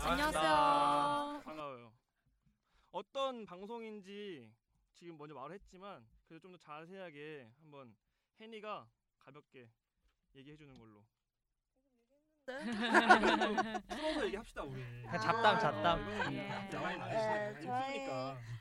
안녕하세요. 반가워요. 어떤 방송인지 지금 먼저 말을 했지만 그래도 좀더 자세하게 한번 혜니가 가볍게 얘기해 주는 걸로. 풀어서 얘기합시다 우리. 그냥 잡담, 잡담. 네, 많이 저희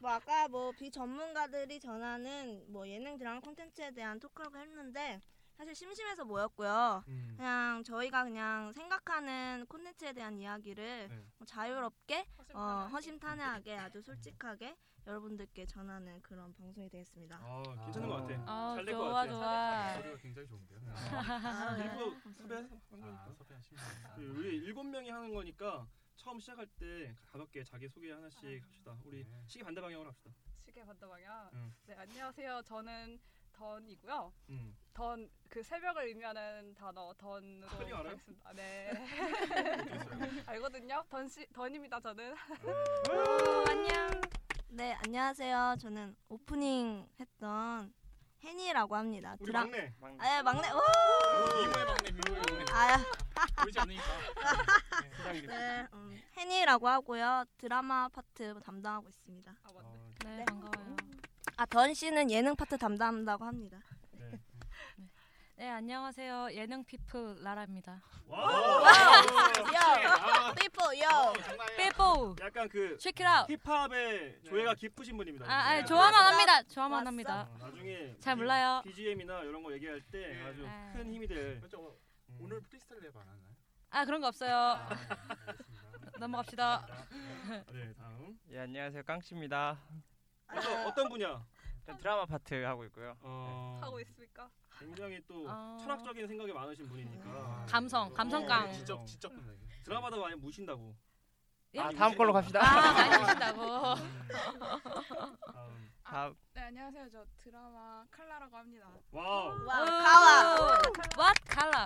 뭐 아까 뭐 비전문가들이 전하는 뭐 예능 드라마 콘텐츠에 대한 토크라고 했는데 사실 심심해서 모였고요. 음. 그냥 저희가 그냥 생각하는 콘텐츠에 대한 이야기를 네. 뭐 자유롭게 어, 허심탄회하게 아주 솔직하게 여러분들께 전하는 그런 방송이 되겠습니다. 아 괜찮은 것 같아. 아, 잘될 것 좋아, 같아. 좋아. 소리가 굉장히 좋은데요. 아, 네. 일부 섭외한 아, 거니까. 섭외하시면 그 우리 일곱 명이 하는 거니까 처음 시작할 때 가볍게 자기 소개 하나씩 합시다. 우리 네. 시계 반대 방향으로 합시다. 시계 반대 방향. 응. 네, 안녕하세요. 저는 던이고요. 음. 던그 새벽을 의미하는 단어 dawn으로 스펠링 알아요? 가겠습니다. 네. 알거든요. 던씨 던입니다. 저는. 안녕. 네 안녕하세요. 저는 오프닝 했던 혜니라고 합니다. 우리 드라- 막내. 아 막내. 오! 미모의 막내, 미모의 막내. 아 보이지 않으니까. 네. 음, 혜니라고 하고요. 드라마 파트 담당하고 있습니다. 아 맞네. 어, 네, 네. 반가워요. 아 던 씨는 예능 파트 담당한다고 합니다. 네. 네, 안녕하세요. 예능 people 라라입니다. 와우. yo, people, yo. 삐뽀. 약간 그 check it out. 힙합의 조예가 깊으신 분입니다. 아, 아, 네. 좋아만? 합니다. 좋아만 왔어? 합니다. 어, 나중에 잘 몰라요. BGM이나 이런 거 얘기할 때 아주 네. 큰 힘이 될. 저 음. 오늘 프리스타일 랩안 하나요? 아, 그런 거 없어요. 아. 넘어갑시다. 네 다음. 예 안녕하세요 깡씨입니다. 어떤 어떤 분야? 전 드라마 파트 하고 있고요. 어, 하고 있습니까? 굉장히 또 어. 철학적인 생각이 많으신 분이니까 감성, 감성깡. 지적 지적 분야기. 드라마도 많이 무신다고. 예? 아 다음 걸로 갑시다. 아, 많이 보신다고. 다음. 다음 네 안녕하세요 저 드라마 칼라라고 합니다 와우. 와, 가와. What color?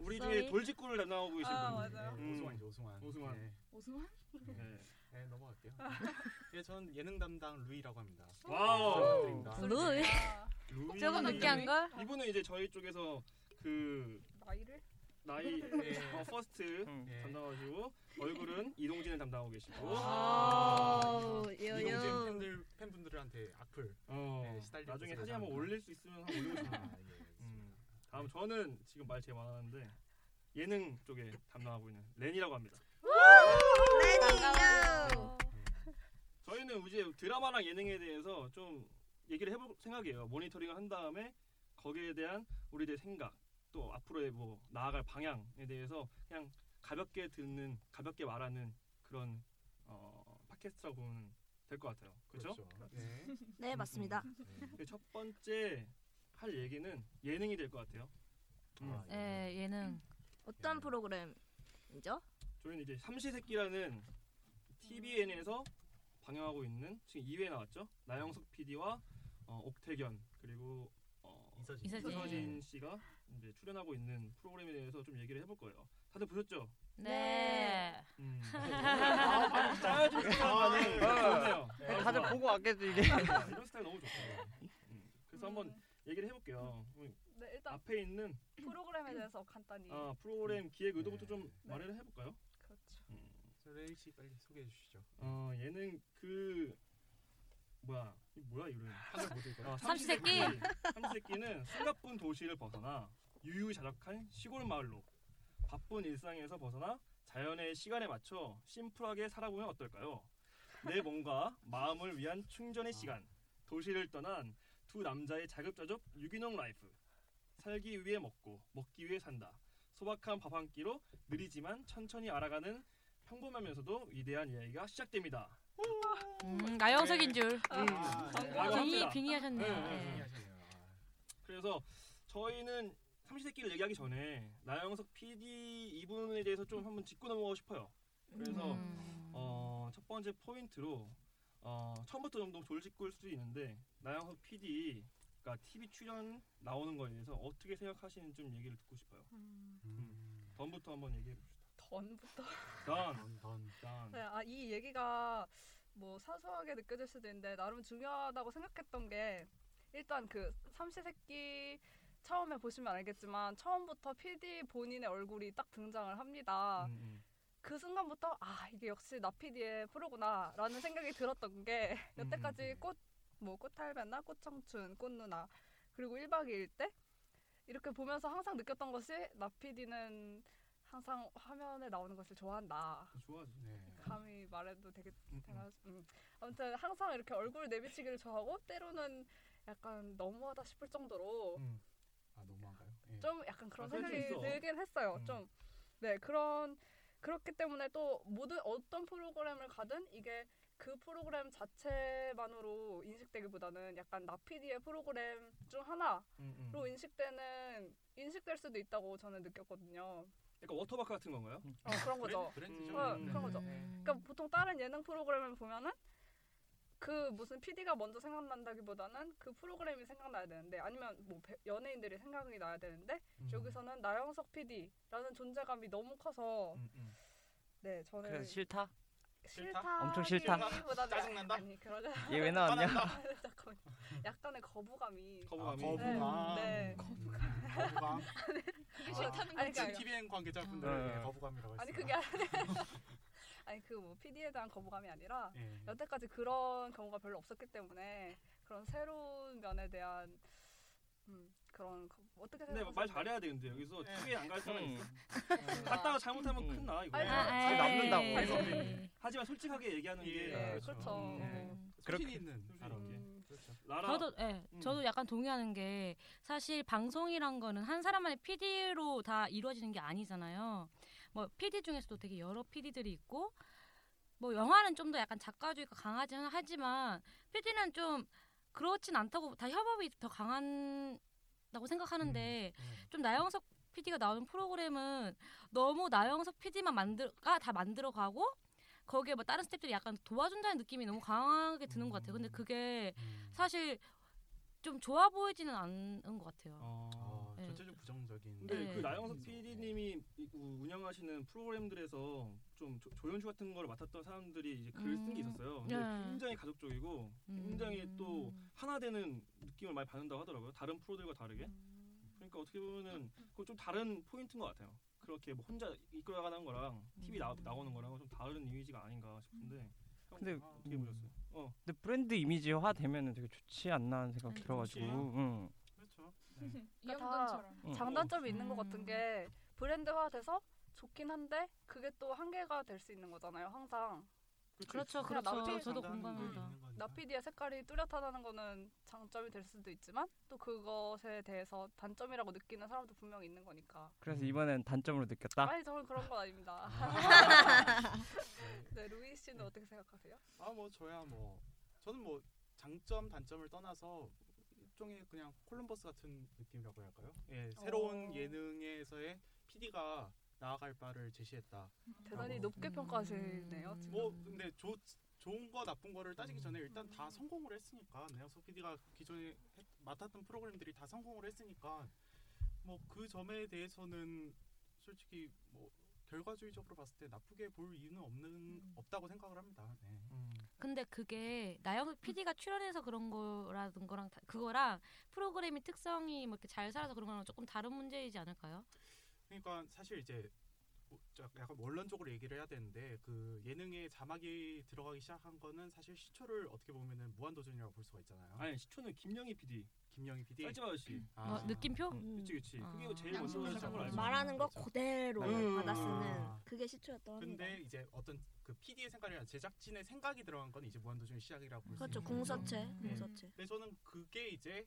우리. 중에 돌직구를 담당하고 계신 아, 분. 맞아요. 음. 오승환이죠, 오승환. 오승환. 네. 오승환? 네. 네, 넘어갈게요. 예, 저는 예능 담당 루이라고 합니다. 와우. 부탁드립니다. 루이. 아, 루이. 조금 느끼한 걸? 이분은 이제 저희 쪽에서 그 나이를? 나이 네. 어, first 음. 예. 담당하시고 얼굴은 이동진을 담당하고 계시고 오, 이동진. 팬들 팬분들한테 악플. 어, 네, 시달리고 나중에 있어서 사진 한번. 올릴 수 있으면 한번 올리고 싶어요. 아, 예. 음. 다음 저는 지금 말 제일 많았는데 예능 쪽에 담당하고 있는 렌이라고 합니다. 레디요. 저희는 이제 드라마랑 예능에 대해서 좀 얘기를 해볼 생각이에요. 모니터링을 한 다음에 거기에 대한 우리들의 생각 또 앞으로의 뭐 나아갈 방향에 대해서 그냥 가볍게 듣는 가볍게 말하는 그런 어, 팟캐스트라고 보면 될 것 같아요. 그렇죠? 네. 네 맞습니다. 그첫 번째 할 얘기는 예능이 될 것 같아요. 음. 아, 예. 예, 예능. 어떤 프로그램이죠? 저희는 이제 삼시세끼라는 TVN에서 방영하고 있는 지금 2회 나왔죠. 나영석 PD와 어, 옥태견 그리고 어, 이서진. 이서진. 이서진 씨가 이제 출연하고 있는 프로그램에 대해서 좀 얘기를 해볼 거예요. 다들 보셨죠? 네. 음. 아, 짜야지. 아, 네. 좋네요. 네, 다들 보고 왔겠지 이게. 이런 스타일 너무 좋다. 음. 그래서 그래서 한번 얘기를 해볼게요. 음, 네, 일단 앞에 있는 프로그램에 대해서 간단히. 아, 프로그램 기획 의도부터 네. 좀 네. 마련을 해볼까요? 그렇죠. 레이 씨 빨리 소개해 주시죠. 어 얘는 그 뭐야 이 뭐야 이름 한글 못 읽어요. 어, 삼시세끼? 삼시세끼는 숨가쁜 도시를 벗어나 유유자적한 시골 마을로 바쁜 일상에서 벗어나 자연의 시간에 맞춰 심플하게 살아보면 어떨까요? 내 몸과 마음을 위한 충전의 시간 도시를 떠난 두 남자의 자급자족 유기농 라이프 살기 위해 먹고 먹기 위해 산다 소박한 밥 한 끼로 느리지만 천천히 알아가는 평범하면서도 위대한 이야기가 시작됩니다. 음, 나영석인 줄. 음, 아, 네. 라고 빙의. 빙의하셨네요. 네, 네, 네. 그래서 저희는 삼시세끼를 얘기하기 전에 나영석 PD 이분에 대해서 좀 한번 짚고 넘어가고 싶어요. 그래서 음. 어, 첫 번째 포인트로 어, 처음부터 좀 너무 돌직구일 수도 있는데 나영석 PD가 TV 출연 나오는 거에 대해서 어떻게 생각하시는지 좀 얘기를 듣고 싶어요. 음. 던부터 한번 얘기해 봅시다. 던부터. 던, 던, 던. 던. 네, 아, 이 얘기가 뭐 사소하게 느껴질 수도 있는데 나름 중요하다고 생각했던 게 일단 그 삼시세끼 처음에 보시면 알겠지만 처음부터 PD 본인의 얼굴이 딱 등장을 합니다. 음, 음. 그 순간부터 아 이게 역시 나 PD의 프로구나라는 생각이 들었던 게 여태까지 음. 꽃뭐 꽃할배나 꽃청춘 꽃누나 그리고 1박 2일 때 이렇게 보면서 항상 느꼈던 것이 나 PD는 항상 화면에 나오는 것을 좋아한다. 좋아하지. 네. 감히 말해도 되게 음, 음. 되나? 음. 아무튼 항상 이렇게 얼굴 내비치기를 좋아하고 때로는 약간 너무하다 싶을 정도로 음. 아 너무한가요? 예. 좀 약간 그런 아, 생각이. 들긴 했어요. 음. 좀네 그런 그렇기 때문에 또 모든 어떤 프로그램을 가든 이게 그 프로그램 자체만으로 인식되기보다는 약간 나피디의 프로그램 중 하나로 음, 음. 인식되는 인식될 수도 있다고 저는 느꼈거든요. 약간 워터마크 같은 건가요? 어, 그런 거죠. 브랜드, 음. 죠 어, 음. 그런 거죠. 음. 그러니까 보통 다른 예능 프로그램을 보면은 그 무슨 PD가 먼저 생각난다기보다는 그 프로그램이 생각나야 되는데 아니면 뭐 배- 연예인들이 생각이 나야 되는데 음. 여기서는 나영석 PD라는 존재감이 너무 커서 음, 음. 네 저는 그래서 싫다? 싫다 엄청 싫다? 보다는 짜증난다? 아니 그러자 얘 왜 나왔냐? 잠깐만 약간의 거부감이 거부감이. 아, 거부감. 네. 거부감. 그게 아, 싫다는 거지 TVN 관계자분들 네. 예, 거부감이라고 했어요. 아니 그게 아니라 아니 그 뭐 PD에 대한 거부감이 아니라 예. 여태까지 그런 경우가 별로 없었기 때문에 그런 새로운 면에 대한 음, 그런 거- 어떻게 근데 생각하세요? 말 잘해야 돼 근데 여기서 네. TV에 안 갈 사람 음. 있어. 갔다가 잘못하면 음. 큰나 이거. 아니, 아, 아니, 남는다고. 에이. 그래서 에이. 하지만 솔직하게 얘기하는 게 예, 네, 그렇죠. 그렇죠. 음. 음. 소신 그렇게- 있는. 음, 그렇죠. 저도 예, 음. 저도 약간 동의하는 게 사실 방송이란 거는 한 사람만의 PD로 다 이루어지는 게 아니잖아요. 뭐 PD 중에서도 되게 여러 PD들이 있고 뭐 영화는 좀 더 약간 작가주의가 강하긴 하지만 PD는 좀 그렇진 않다고 다 협업이 더 강한 다고 생각하는데 음. 좀 나영석 PD가 나오는 프로그램은 너무 나영석 PD만 만들가 다 만들어 가고 거기에 뭐 다른 스태프들이 약간 도와준다는 느낌이 너무 강하게 드는 것 같아요. 근데 그게 음. 사실 좀 좋아 보이지는 않은 것 같아요. 어. 아, 네. 전체적으로 부정적인. 근데 네. 그 나영석 음. PD님이 운영하시는 프로그램들에서 좀 조, 조연출 같은 걸 맡았던 사람들이 이제 글을 쓴게 음. 있었어요. 근데 네. 굉장히 가족적이고 굉장히 음. 또 하나 되는 느낌을 많이 받는다고 하더라고요. 다른 프로들과 다르게. 그러니까 어떻게 보면은 그거 좀 다른 포인트인 것 같아요. 그렇게 뭐 혼자 이끌어가는 거랑 TV 나, 나오는 거랑 좀 다른 이미지가 아닌가 싶은데. 형 근데 어떻게 보셨어요? 어. 근데 브랜드 이미지화 되면은 되게 좋지 않나 하는 생각 들어가지고. 응. 그렇죠. 그러니까 다. 응. 장단점이 있는 것 음. 같은 게 브랜드화 돼서 좋긴 한데 그게 또 한계가 될 수 있는 거잖아요. 항상 그렇죠, 그렇죠. 나머지 저도 공감합니다. 나피디의 색깔이 뚜렷하다는 거는 장점이 될 수도 있지만 또 그것에 대해서 단점이라고 느끼는 사람도 분명히 있는 거니까. 그래서 이번엔 단점으로 느꼈다. 아니 저는 그런 건 아닙니다. 네 루이 씨는 어떻게 생각하세요? 아 뭐 저야 뭐 저는 뭐 장점 단점을 떠나서 일종의 그냥 콜럼버스 같은 느낌이라고 할까요? 예, 새로운 어. 예능에서의 PD가 나아갈 바를 제시했다. 대단히 어. 높게 평가하시네요. 지금. 뭐 근데 조, 좋은 거 나쁜 거를 따지기 전에 일단 다 성공을 했으니까 내영석 PD가 기존에 했- 맡았던 프로그램들이 다 성공을 했으니까 뭐 그 점에 대해서는 솔직히 뭐 결과주의적으로 봤을 때 나쁘게 볼 이유는 없는 없다고 생각을 합니다. 네. 음. 근데 그게 나영석 PD가 출연해서 그런 거라든 거랑 다- 그거랑 프로그램의 특성이 뭐 이렇게 잘 살아서 그런 거랑 조금 다른 문제이지 않을까요? 그러니까 사실 이제 뭐저 약간 원론적으로 얘기를 해야 되는데 그 예능에 자막이 들어가기 시작한 거는 사실 시초를 어떻게 보면은 무한도전이라고 볼 수가 있잖아요. 아니 시초는 김영희 PD, 김영희 PD. 짤집 아저씨. 아. 어, 느낌표? 그치 그치. 그게 아. 제일 먼저 시작한 걸 알죠. 말하는 거 그대로 음. 받아 쓰는 아. 그게 시초였던 합니다. 근데 이제 어떤 그 PD의 생각이 나 제작진의 생각이 들어간 건 이제 무한도전의 시작이라고 볼수 그렇죠. 궁서체, 거죠. 네. 근데 저는 그게 이제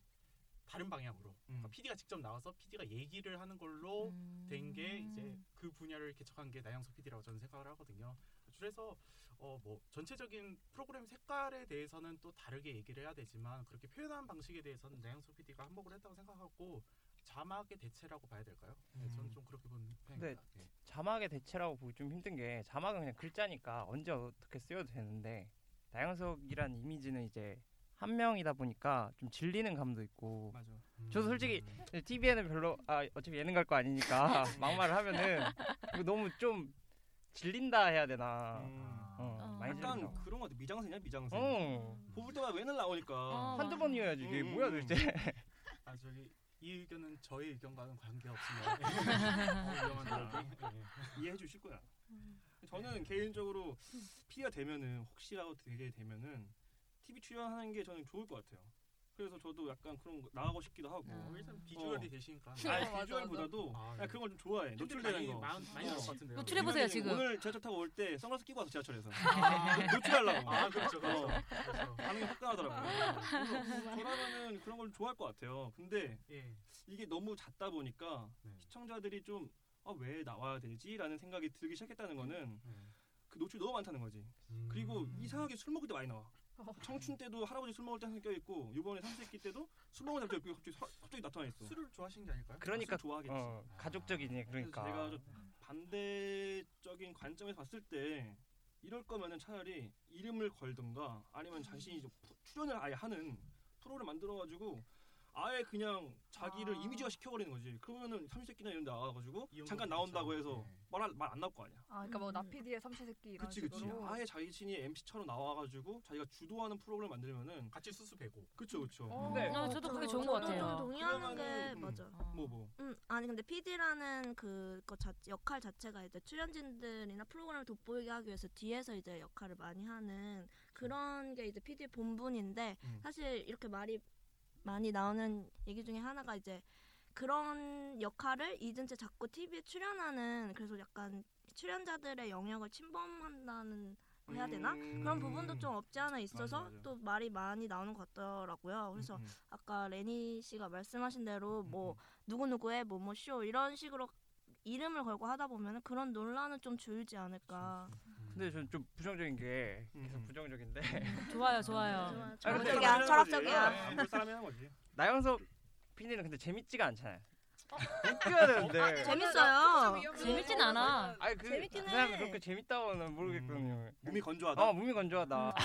다른 방향으로 그러니까 PD가 직접 나와서 PD가 얘기를 하는 걸로 된게 이제 그 분야를 개척한 게 나영석 PD라고 저는 생각을 하거든요. 그래서 어 뭐 전체적인 프로그램 색깔에 대해서는 또 다르게 얘기를 해야 되지만 그렇게 표현하는 방식에 대해서는 나영석 PD가 한몫을 했다고 생각하고 자막의 대체라고 봐야 될까요? 네, 저는 좀 그렇게 보는 근데 편입니다. 예. 자막의 대체라고 보기 좀 힘든 게 자막은 그냥 글자니까 언제 어떻게 쓰여도 되는데 나영석이란 이미지는 이제 한 명이다 보니까 좀 질리는 감도 있고 맞아. 저도 솔직히 TV에는 별로 아 어차피 예능 갈 거 아니니까 막말을 하면은 너무 좀 질린다 해야 되나 어, 많이 약간 질린다 그런 거 같아. 미장센이야 미장센. 어. 뽑을 때마다 맨날 나오니까. 한두 번이어야지 이게 음, 뭐야 음, 도대체 아 저기 이 의견은 저의 의견과는 관계 없으면 어, 위험한 얘기. 예. 이해해 주실 거야. 저는 개인적으로 피가 되면은 혹시라도 되게 되면은 TV 출연하는 게 저는 좋을 것 같아요. 그래서 저도 약간 그런 거 나가고 싶기도 하고. 어, 일단 비주얼이 되시니까. 아니 맞아, 비주얼보다도. 아, 예. 그런 걸 좀 좋아해. 노출되는 거. 많- 많이 나올 것 같은데요. 노출해 보세요, 지금. 오늘 지하철 타고 올 때 선글라스 끼고 와서 지하철에서 아. 노출하려고. 아, 그렇죠, 그렇죠. 어. 반응이 화끈하더라고요. 그래서 저라면은 그런 걸 좋아할 것 같아요. 근데 예. 이게 너무 잦다 보니까 네. 시청자들이 좀 아, 왜 나와야 되지라는 생각이 들기 시작했다는 거는 네. 그 노출이 너무 많다는 거지. 음. 그리고 이상하게 술 먹을 때 많이 나와. 청춘 때도 할아버지 술 먹을 때 항상 껴있고 이번에 삼세끼 때도 술 먹을 때 갑자기 갑자기, 서- 갑자기 나타나 있어. 술을 좋아하시는 게 아닐까요? 그러니까 술 좋아하겠지. 어, 가족적이니 그래서 그러니까 제가 좀 반대적인 관점에서 봤을 때 이럴 거면은 차라리 이름을 걸든가 아니면 자신이 좀 푸- 출연을 아예 하는 프로를 만들어가지고 아예 그냥 자기를 아. 이미지화 시켜버리는 거지. 그러면은 삼시세끼나 이런 데 나와가지고 이용도 잠깐. 나온다고 해서 네. 말말 안 나올 거 아니야. 아, 그러니까 뭐 나피디의 삼시세끼 이런 그치 그치. 식으로. 아예 자신이 MC처럼 나와가지고 자기가 주도하는 프로그램 만들면은 같이 수습해고. 그쵸 그쵸. 어, 네. 어, 저도 그게 좋은 것 저도 같아요. 좀 동의하는 게 음, 맞아. 뭐 뭐. 음, 아니 근데 PD라는 그거 자, 역할 자체가 이제 출연진들이나 프로그램을 돋보이게 하기 위해서 뒤에서 이제 역할을 많이 하는 그런 게 이제 PD의 본분인데 음. 사실 이렇게 말이 많이 나오는 얘기 중에 하나가 이제 그런 역할을 잊은 채 자꾸 TV에 출연하는 그래서 약간 출연자들의 영역을 침범한다는 해야 되나 그런 부분도 좀 없지 않아 있어서 맞아, 맞아. 또 말이 많이 나오는 것 같더라고요. 그래서 음, 음. 아까 레니 씨가 말씀하신 대로 뭐 누구 누구의 뭐뭐 쇼 이런 식으로 이름을 걸고 하다 보면은 그런 논란은 좀 줄지 않을까. 근데 저는 좀 부정적인 게 음, 계속 부정적인데 좋아요, 좋아요. 좋아, 아, 철학적이야, 철학적이야. 안볼 사람이 하는 거지. 나영석 PD는 근데 재밌지가 않잖아요. 웃겨야 되는데. 재밌어요. 재밌진 않아. 아니 그 재밌긴 해. 그냥 그렇게 재밌다고는 모르겠거든요. 몸이 건조하다. 어 몸이 건조하다.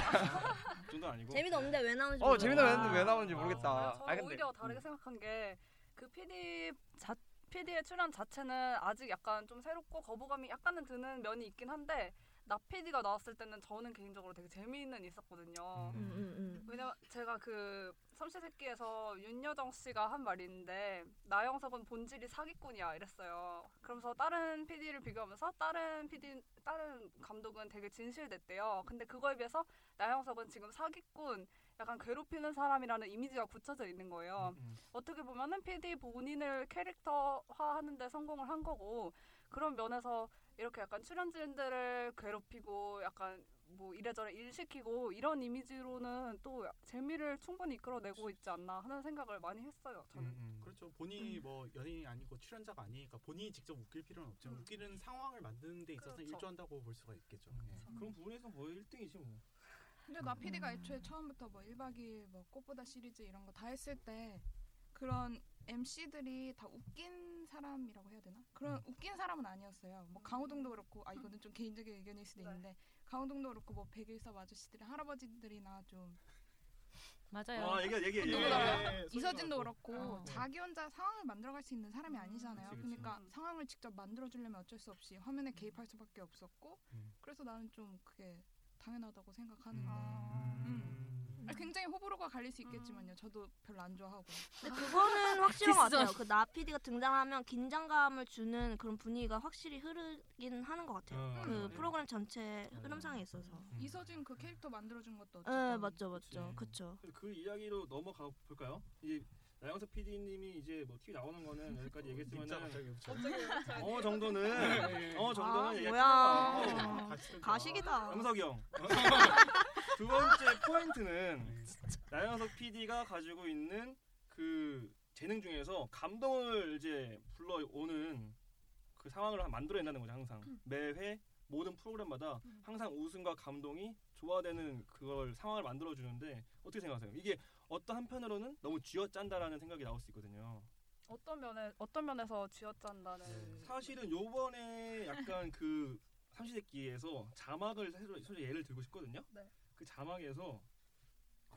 그 정도는 아니고. 재미도 없는데 왜 나오는지 어 모르겠어. 재밌다 왜, 왜 나오는지 모르겠다. 아, 저는 아 근데 오히려 다르게 생각한 게 그 PD 자 PD의 출연 자체는 아직 약간 좀 새롭고 거부감이 약간은 드는 면이 있긴 한데 나 PD가 나왔을 때는 저는 개인적으로 되게 재미는 있었거든요. 음, 음, 음. 왜냐면 제가 그 삼시세끼에서 윤여정 씨가 한 있는데 나영석은 본질이 사기꾼이야 이랬어요. 그러면서 다른 PD를 비교하면서 다른 PD 다른 감독은 되게 진실됐대요. 근데 그거에 비해서 나영석은 지금 사기꾼 약간 괴롭히는 사람이라는 이미지가 굳혀져 있는 거예요. 음, 어떻게 보면은 PD 본인을 캐릭터화하는데 성공을 한 거고 그런 면에서 이렇게 약간 출연진들을 괴롭히고 약간 뭐 이래저래 일 시키고 이런 이미지로는 또 재미를 충분히 이끌어내고 있지 않나 하는 생각을 많이 했어요. 저는. 음, 그렇죠. 본인이 뭐 연예인이 아니고 출연자가 아니니까 본인이 직접 웃길 필요는 없죠. 음. 웃기는 상황을 만드는 데 있어서 그렇죠. 일조한다고 볼 수가 있겠죠. 예. 그런 부분에서 거의 1등이지 뭐. 근데 나 PD가 애초에 처음부터 뭐 1박 2일 뭐 꽃보다 시리즈 이런 거 다 했을 때 그런 MC들이 다 웃긴 사람이라고 해야 되나? 그런 웃긴 사람은 아니었어요. 뭐 강호동도 그렇고 아 이거는 좀 개인적인 의견일 수도 있는데 강호동도 그렇고 뭐 백일섭 아저씨들이 할아버지들이나 좀 맞아요. 아 얘기 얘기? 예, 이서진도 그렇고 어. 자기 혼자 상황을 만들어갈 수 있는 사람이 아니잖아요. 그치, 그치. 그러니까 음. 상황을 직접 만들어주려면 어쩔 수 없이 화면에 개입할 수밖에 없었고 음. 그래서 나는 좀 그게 당연하다고 생각하는 거. 음. 음. 아니, 굉장히 호불호가 갈릴 수 있겠지만요. 저도 별로 안 좋아하고. 근데 그거는 확실한 것 같아요. 그나 PD가 등장하면 긴장감을 주는 그런 분위기가 확실히 흐르긴 하는 것 같아요. 어, 그 네. 프로그램 전체 흐름상에 있어서. 이서진 그 캐릭터 만들어준 것도 네, 어쨌든 맞죠, 맞죠. 그쵸. 그 이야기로 넘어가 볼까요? 이제 나영석 PD님이 이제 뭐 TV 나오는 거는 여기까지 얘기했지만은 어 정도는 어 정도는 아. 뭐야. 어. 가식이다. 영석이 형. 두 번째 포인트는 나영석 PD가 가지고 있는 그 재능 중에서 감동을 이제 불러오는 그 상황을 만들어낸다는 거죠 항상 매회 모든 프로그램마다 항상 웃음과 감동이 조화되는 그걸 상황을 만들어 주는데 어떻게 생각하세요? 이게 어떤 한편으로는 너무 쥐어짠다라는 생각이 나올 수 있거든요. 어떤 면에 어떤 면에서 쥐어짠다는 사실은 요번에 약간 그 삼시세끼에서 자막을 사실 솔직히 예를 들고 싶거든요. 네. 그 자막에서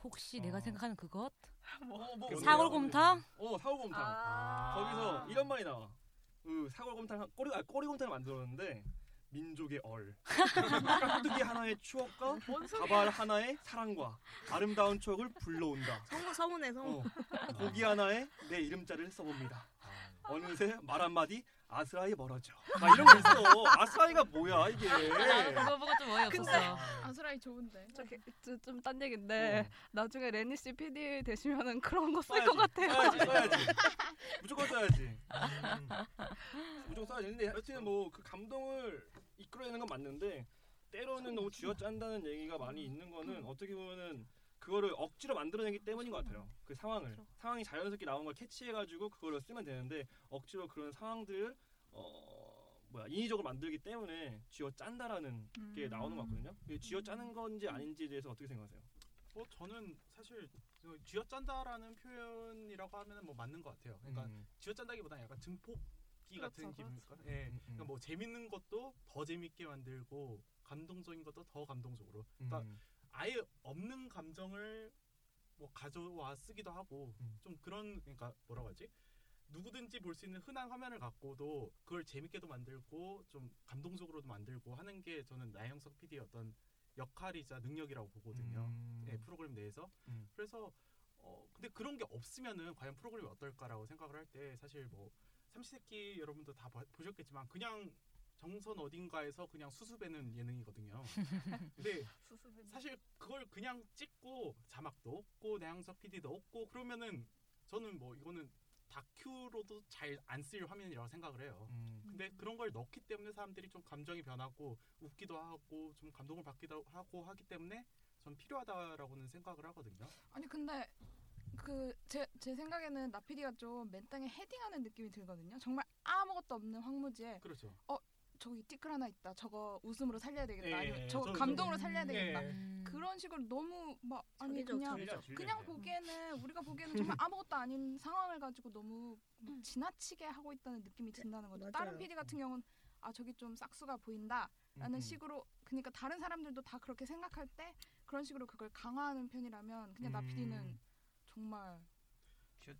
혹시 내가 생각하는 그것? 어, 뭐 사골곰탕? 어 사골곰탕. 아. 거기서 이런 말이 나와. 그 사골곰탕 한- 꼬리 아, 꼬리곰탕을 만들었는데 민족의 얼, 깍두기 하나의 추억과 가발 하나의 사랑과 아름다운 추억을 불러온다. 성우 서운해 성우. 어, 고기 하나에 내 이름자를 써봅니다. 어느새 말 한마디 아스라이 멀어져. 막 이런 거 있어. 아스라이가 뭐야 이게? 그거 보고 좀 어이없었어. 아스라이 좋은데. 좀 딴 얘긴데 어. 나중에 레니 씨 PD 되시면은 그런 거쓸 써야지. 것 같아요. 써야지, 써야지. 무조건 써야지. 음. 무조건 써야지. 근데 여튼 뭐 그 감동을 이끌어내는 건 맞는데 때로는 너무 쥐어짠다는 얘기가 많이 있는 거는 어떻게 보면은 그거를 억지로 만들어내기 때문인 것 같아요. 그 상황을 상황이 자연스럽게 나온 걸 캐치해가지고 그거를 쓰면 되는데 억지로 그런 상황들을 어 뭐야 인위적으로 만들기 때문에 쥐어 짠다라는 게 나오는 것 같거든요. 이게 쥐어 짜는 건지 아닌지에 대해서 어떻게 생각하세요? 어 저는 사실 그 쥐어 짠다라는 표현이라고 하면은 뭐 맞는 것 같아요. 그러니까 음. 쥐어 짠다기보다는 약간 증폭 기 같은 그렇죠, 기분일까? 예. 음, 그러니까 뭐 재밌는 것도 더 재밌게 만들고 감동적인 것도 더 감동적으로. 그러니까 음. 아예 없는 감정을 뭐 가져와 쓰기도 하고 음. 좀 그런 그러니까 뭐라고 하지? 누구든지 볼 수 있는 흔한 화면을 갖고도 그걸 재밌게도 만들고 좀 감동적으로도 만들고 하는 게 저는 나영석 PD의 어떤 역할이자 능력이라고 보거든요. 음. 네, 프로그램 내에서. 음. 그래서 어 근데 그런 게 없으면은 과연 프로그램이 어떨까라고 생각을 할 때 사실 뭐 삼시세끼 여러분도 다 봐- 보셨겠지만 그냥 정선 어딘가에서 그냥 수습에는 예능이거든요. 근데 사실 그걸 그냥 찍고 자막도 없고 내양석 PD도 없고 그러면은 저는 뭐 이거는 다큐로도 잘안쓸 화면이라고 생각을 해요. 음. 근데 그런 걸 넣기 때문에 사람들이 좀 감정이 변하고 웃기도 하고 좀 감동을 받기도 하고 하기 때문에 전 필요하다라고는 생각을 하거든요. 아니 근데 그제제 생각에는 나피디가 좀 맨땅에 헤딩하는 느낌이 들거든요. 정말 아무것도 없는 황무지에 그렇죠. 어 저기 티끌 하나 있다. 저거 웃음으로 살려야 되겠다. 예, 아니면 예, 저거 저거 감동으로 좀- 살려야 되겠다. 예. 음. 그런 식으로 너무 막 아니 그냥. 질려, 그냥. 보기에는 우리가 보기에는 정말 아무것도 아닌 상황을 가지고 너무 막 지나치게 하고 있다는 느낌이 든다는 거죠. 다른 맞아요. PD 같은 경우는 아 저기 좀 싹수가 보인다 라는 음. 식으로 그러니까 다른 사람들도 다 그렇게 생각할 때 그런 식으로 그걸 강화하는 편이라면 그냥 나 음. PD는 정말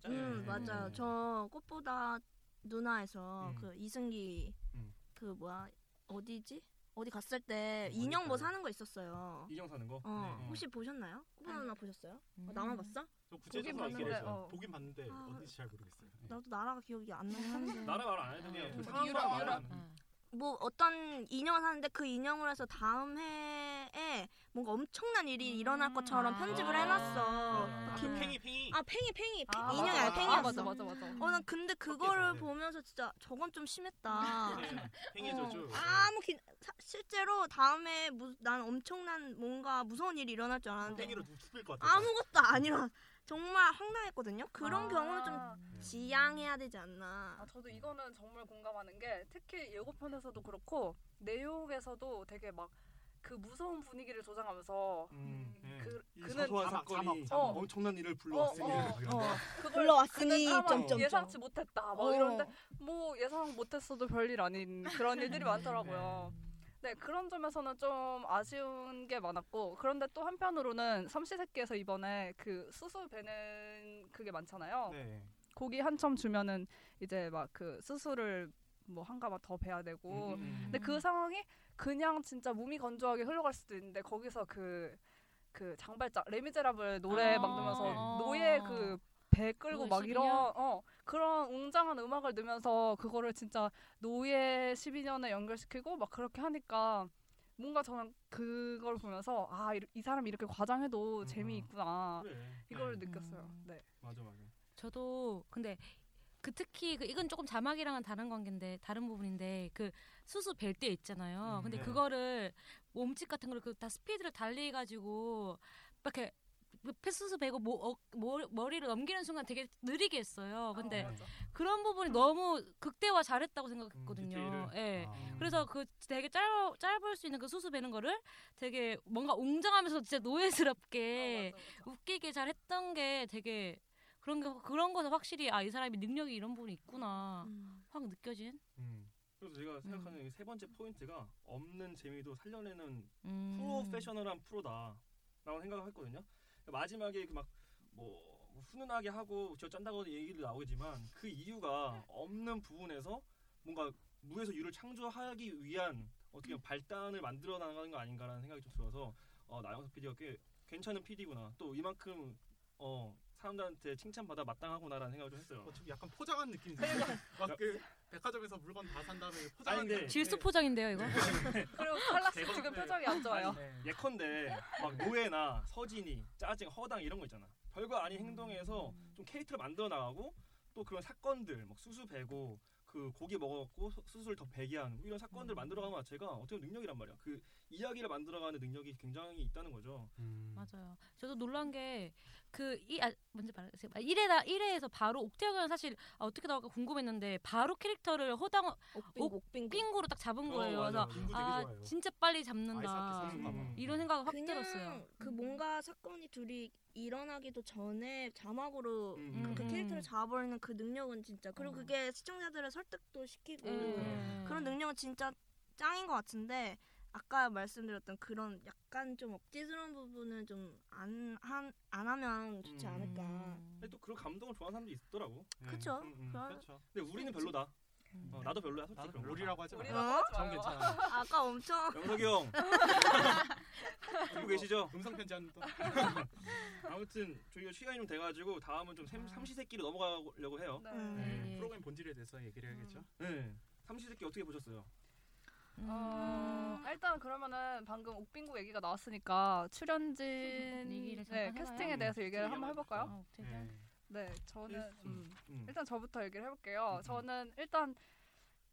음 맞아요. 저 꽃보다 누나에서 음. 그 이승기 음. 그 뭐야 어디지? 어디 갔을 때 어디 인형 뭐? 사는 거 있었어요. 인형 사는 거? 어 네. 혹시 보셨나요? 아니. 누나 보셨어요? 어, 음. 나만 봤어? 저 구체적으로 봤는데, 얘기해서 어. 보긴 봤는데 아. 어딘지 잘 모르겠어요. 예. 나도 나라가 기억이 안 나긴 하는데. 나라 말안 해도 네. 말하면 유럽. 응. 뭐 어떤 인형을 사는데 그 인형을 해서 다음 해에 뭔가 엄청난 일이 일어날 것처럼 아. 편집을 아. 해놨어. 아, 긴- 그 팽이 팽이. 아 팽이 팽이 팽- 아, 인형이 맞아. 아니라 아, 팽이였어. 맞아 맞아 맞아. 어 난 근데 그거를 네. 보면서 진짜 저건 좀 심했다. 네, 팽이 저주. 어, 아무 기, 사- 실제로 다음에 무, 난 엄청난 뭔가 무서운 일이 일어날 줄 알았는데 팽이로 누습일 것 같아서. 아무것도 아니라 정말 황당했거든요. 그런 아. 경우는 좀 지양해야 되지 않나. 아, 저도 이거는 정말 공감하는 게 특히 예고편에서도 그렇고 내용에서도 되게 막 그 무서운 분위기를 조장하면서 음, 네. 그이 그는 자막, 자막, 자막. 엄청난 일을 어, 불러왔으니 어, 어, 거. 그걸 불러왔으니 점점점. 예상치 못했다 막 어. 이러는데 뭐 예상 못했어도 별일 아닌 그런 일들이 많더라고요. 네 그런 점에서는 좀 아쉬운 게 많았고 그런데 또 한편으로는 삼시세끼에서 이번에 그 수수 배는 그게 많잖아요. 네. 고기 한점 주면은 이제 막 그 수수를 뭐 한 가마 더 베야 되고 음. 근데 그 상황이 그냥 진짜 몸이 건조하게 흘러갈 수도 있는데 거기서 그 그 장발장 레미제라블 노래 아. 막 넣으면서 네. 노예 그 배 끌고 막 이런 12년? 어 그런 웅장한 음악을 넣으면서 그거를 진짜 노예 12년에 연결시키고 막 그렇게 하니까 뭔가 저는 그걸 보면서 아 이 사람이 이렇게 과장해도 재미있구나 그래. 이걸 네. 느꼈어요. 네. 맞아 맞아. 저도 근데 그 특히 그 이건 조금 자막이랑은 다른 관계인데 다른 부분인데 그 수수 벨 때 있잖아요. 음, 근데 네. 그거를 몸짓 같은 거를 그다 스피드를 달리 가지고 이렇게 수수 베고 모, 어, 머, 머리를 넘기는 순간 되게 느리게 했어요. 근데 어, 맞아. 그런 부분이 너무 극대화 잘했다고 생각했거든요. 디테일을. 예. 아. 그래서 그 되게 짧 짧을 수 있는 그 수수 베는 거를 되게 뭔가 웅장하면서 진짜 노예스럽게 어, 맞아, 맞아. 웃기게 잘했던 게 되게 그런 게 그런 거서 확실히 아 이 사람이 능력이 이런 부분이 있구나 음. 확 느껴진. 음. 그래서 제가 생각하는 이세 번째 포인트가 없는 재미도 살려내는 음. 프로페셔널한 프로다라고 생각을 했거든요. 마지막에 그막 뭐 훈훈하게 하고 저 짠다고 얘기도 나오지만 그 이유가 없는 부분에서 뭔가 무에서 유를 창조하기 위한 어떻게 보면 발단을 만들어 나가는 거 아닌가라는 생각이 좀 들어서 어, 나영석 PD가 꽤 괜찮은 PD구나. 또 이만큼 어, 사람들한테 칭찬받아 마땅하구나라는 생각을 좀 했어요. 어, 좀 약간 포장한 느낌이 들어요. 막그 백화점에서 물건 다 산 다음에 포장한 아니, 근데 느낌. 질수 포장인데요 이거. 그리고 칼라스 지금 표정이 안 좋아요. 아니, 예컨대 막 노예나 서진이, 짜증, 허당 이런 거 있잖아. 별거 아닌 행동에서 좀 캐릭터를 만들어 나가고 또 그런 사건들, 막 수수 베고 그 고기 먹어갖고 수- 수술 더 베게 하는 뭐 이런 사건들 만들어가는 것 자체가 어떻게 보면 능력이란 말이야. 그 이야기를 만들어가는 능력이 굉장히 있다는 거죠. 음. 맞아요. 저도 놀란 게 그이 아, 먼저 말하세요. 1회다 1회에서 바로 옥태영은 사실 아, 어떻게 나올까 궁금했는데 바로 캐릭터를 허당 옥빙고 옥빙고. 빙고로 딱 잡은 어, 거예요. 맞아, 그래서. 되게 아. 진짜 빨리 아이스하키 잡는다. 선수인가 봐. 음. 이런 생각 확 그냥 들었어요. 그 뭔가 사건이 둘이 일어나기도 전에 자막으로 음. 그렇게 음. 캐릭터를 잡아버리는 그 능력은 진짜 그리고 어. 그게 시청자들을 설득도 시키고 음. 그런 능력은 진짜 짱인 것 같은데 아까 말씀드렸던 그런 약간 좀 억지스러운 부분은 좀 안 안 안 하면 좋지 음. 않을까. 근데 또 그런 감동을 좋아하는 사람도 있더라고. 네. 그쵸? 음, 음. 그럴- 그렇죠. 근데 우리는 별로다. 음. 어, 나도 별로야 솔직히 나도 그런 거. 우리라고 하지 마. 우리라고 어? 하지 전 마요. 괜찮아. 아까 엄청 영석이 형 듣고 계시죠? 음성 편지 한 번. 아무튼 저희가 시간이 좀 돼가지고 다음은 좀 삼- 삼시세끼로 넘어가려고 해요. 네. 음. 네. 프로그램 본질에 대해서 얘기를 해야겠죠. 네. 삼시세끼 어떻게 보셨어요? 음. 어, 일단 그러면은 방금 옥빙구 얘기가 나왔으니까 출연진 얘기를 네, 캐스팅에 해봐요. 대해서 얘기를 얘기 한번 해볼까요? 아, 옥태영. 네, 저는 음, 음. 일단 저부터 얘기를 해볼게요. 음. 저는 일단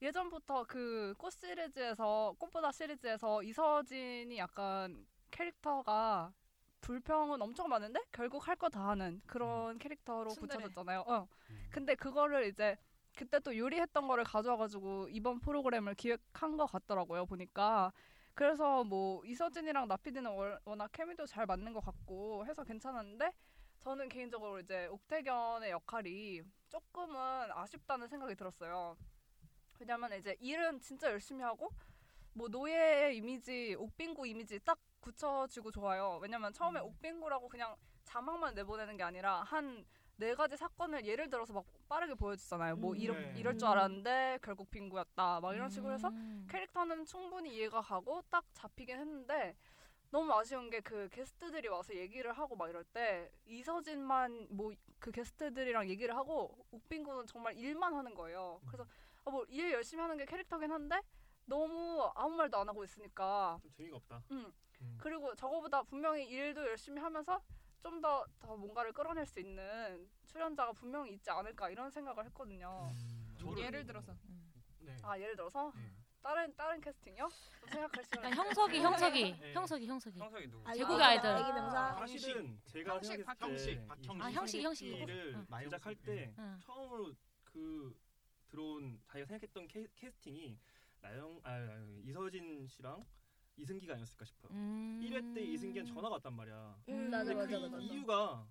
예전부터 그 꽃 시리즈에서 꽃보다 시리즈에서 이서진이 약간 캐릭터가 불평은 엄청 많은데 결국 할 거 다 하는 그런 캐릭터로. 붙여졌잖아요. 어. 음. 근데 그거를 이제 그때 또 요리했던 거를 가져와가지고 이번 프로그램을 기획한 것 같더라고요 보니까 그래서 뭐 이서진이랑 나피디는 월- 워낙 케미도 잘 맞는 것 같고 해서 괜찮았는데 저는 개인적으로 이제 옥태견의 역할이 조금은 아쉽다는 생각이 들었어요. 왜냐면 이제 일은 진짜 열심히 하고 뭐 노예의 이미지, 옥빙구 이미지 딱 굳혀지고 좋아요. 왜냐면 처음에 옥빙구라고 그냥 자막만 내보내는 게 아니라 한 네 가지 사건을 예를 들어서 막 빠르게 보여주잖아요. 뭐 음. 이러, 네. 이럴 줄 알았는데 결국 빙구였다. 막 이런 식으로 해서 음. 캐릭터는 충분히 이해가 가고 딱 잡히긴 했는데 너무 아쉬운 게 그 게스트들이 와서 얘기를 하고 막 이럴 때 이서진만 뭐 그 게스트들이랑 얘기를 하고 옥빙구는 정말 일만 하는 거예요. 그래서 아, 뭐일 열심히 하는 게 캐릭터긴 한데 너무 아무 말도 안 하고 있으니까 좀 재미가 없다. 음. 음. 그리고 저거보다 분명히 일도 열심히 하면서 좀 더 더 뭔가를 끌어낼 수 있는 출연자가 분명히 있지 않을까 이런 생각을 했거든요. 음, 예를 들어서 네. 아 예를 들어서 네. 다른 다른 캐스팅요? 좀 생각할 시간. 약간 형석이 형석이 네. 형석이 형석이. 형석이 누구? 아, 제국의 아이들. 애기 명사. 사실은 제가 형식, 생각했을 때 박형식. 아, 형식, 형식. 를 응. 제작할 때 응. 처음으로 그 들어온 자기가 생각했던 캐, 캐스팅이 나영 아, 아 이서진 씨랑 이승기가 아니었을까 싶어요. 음. 1회 때 이승기한 전화가 왔단 말이야. 음, 맞아 근데 맞아 그 맞아. 이유가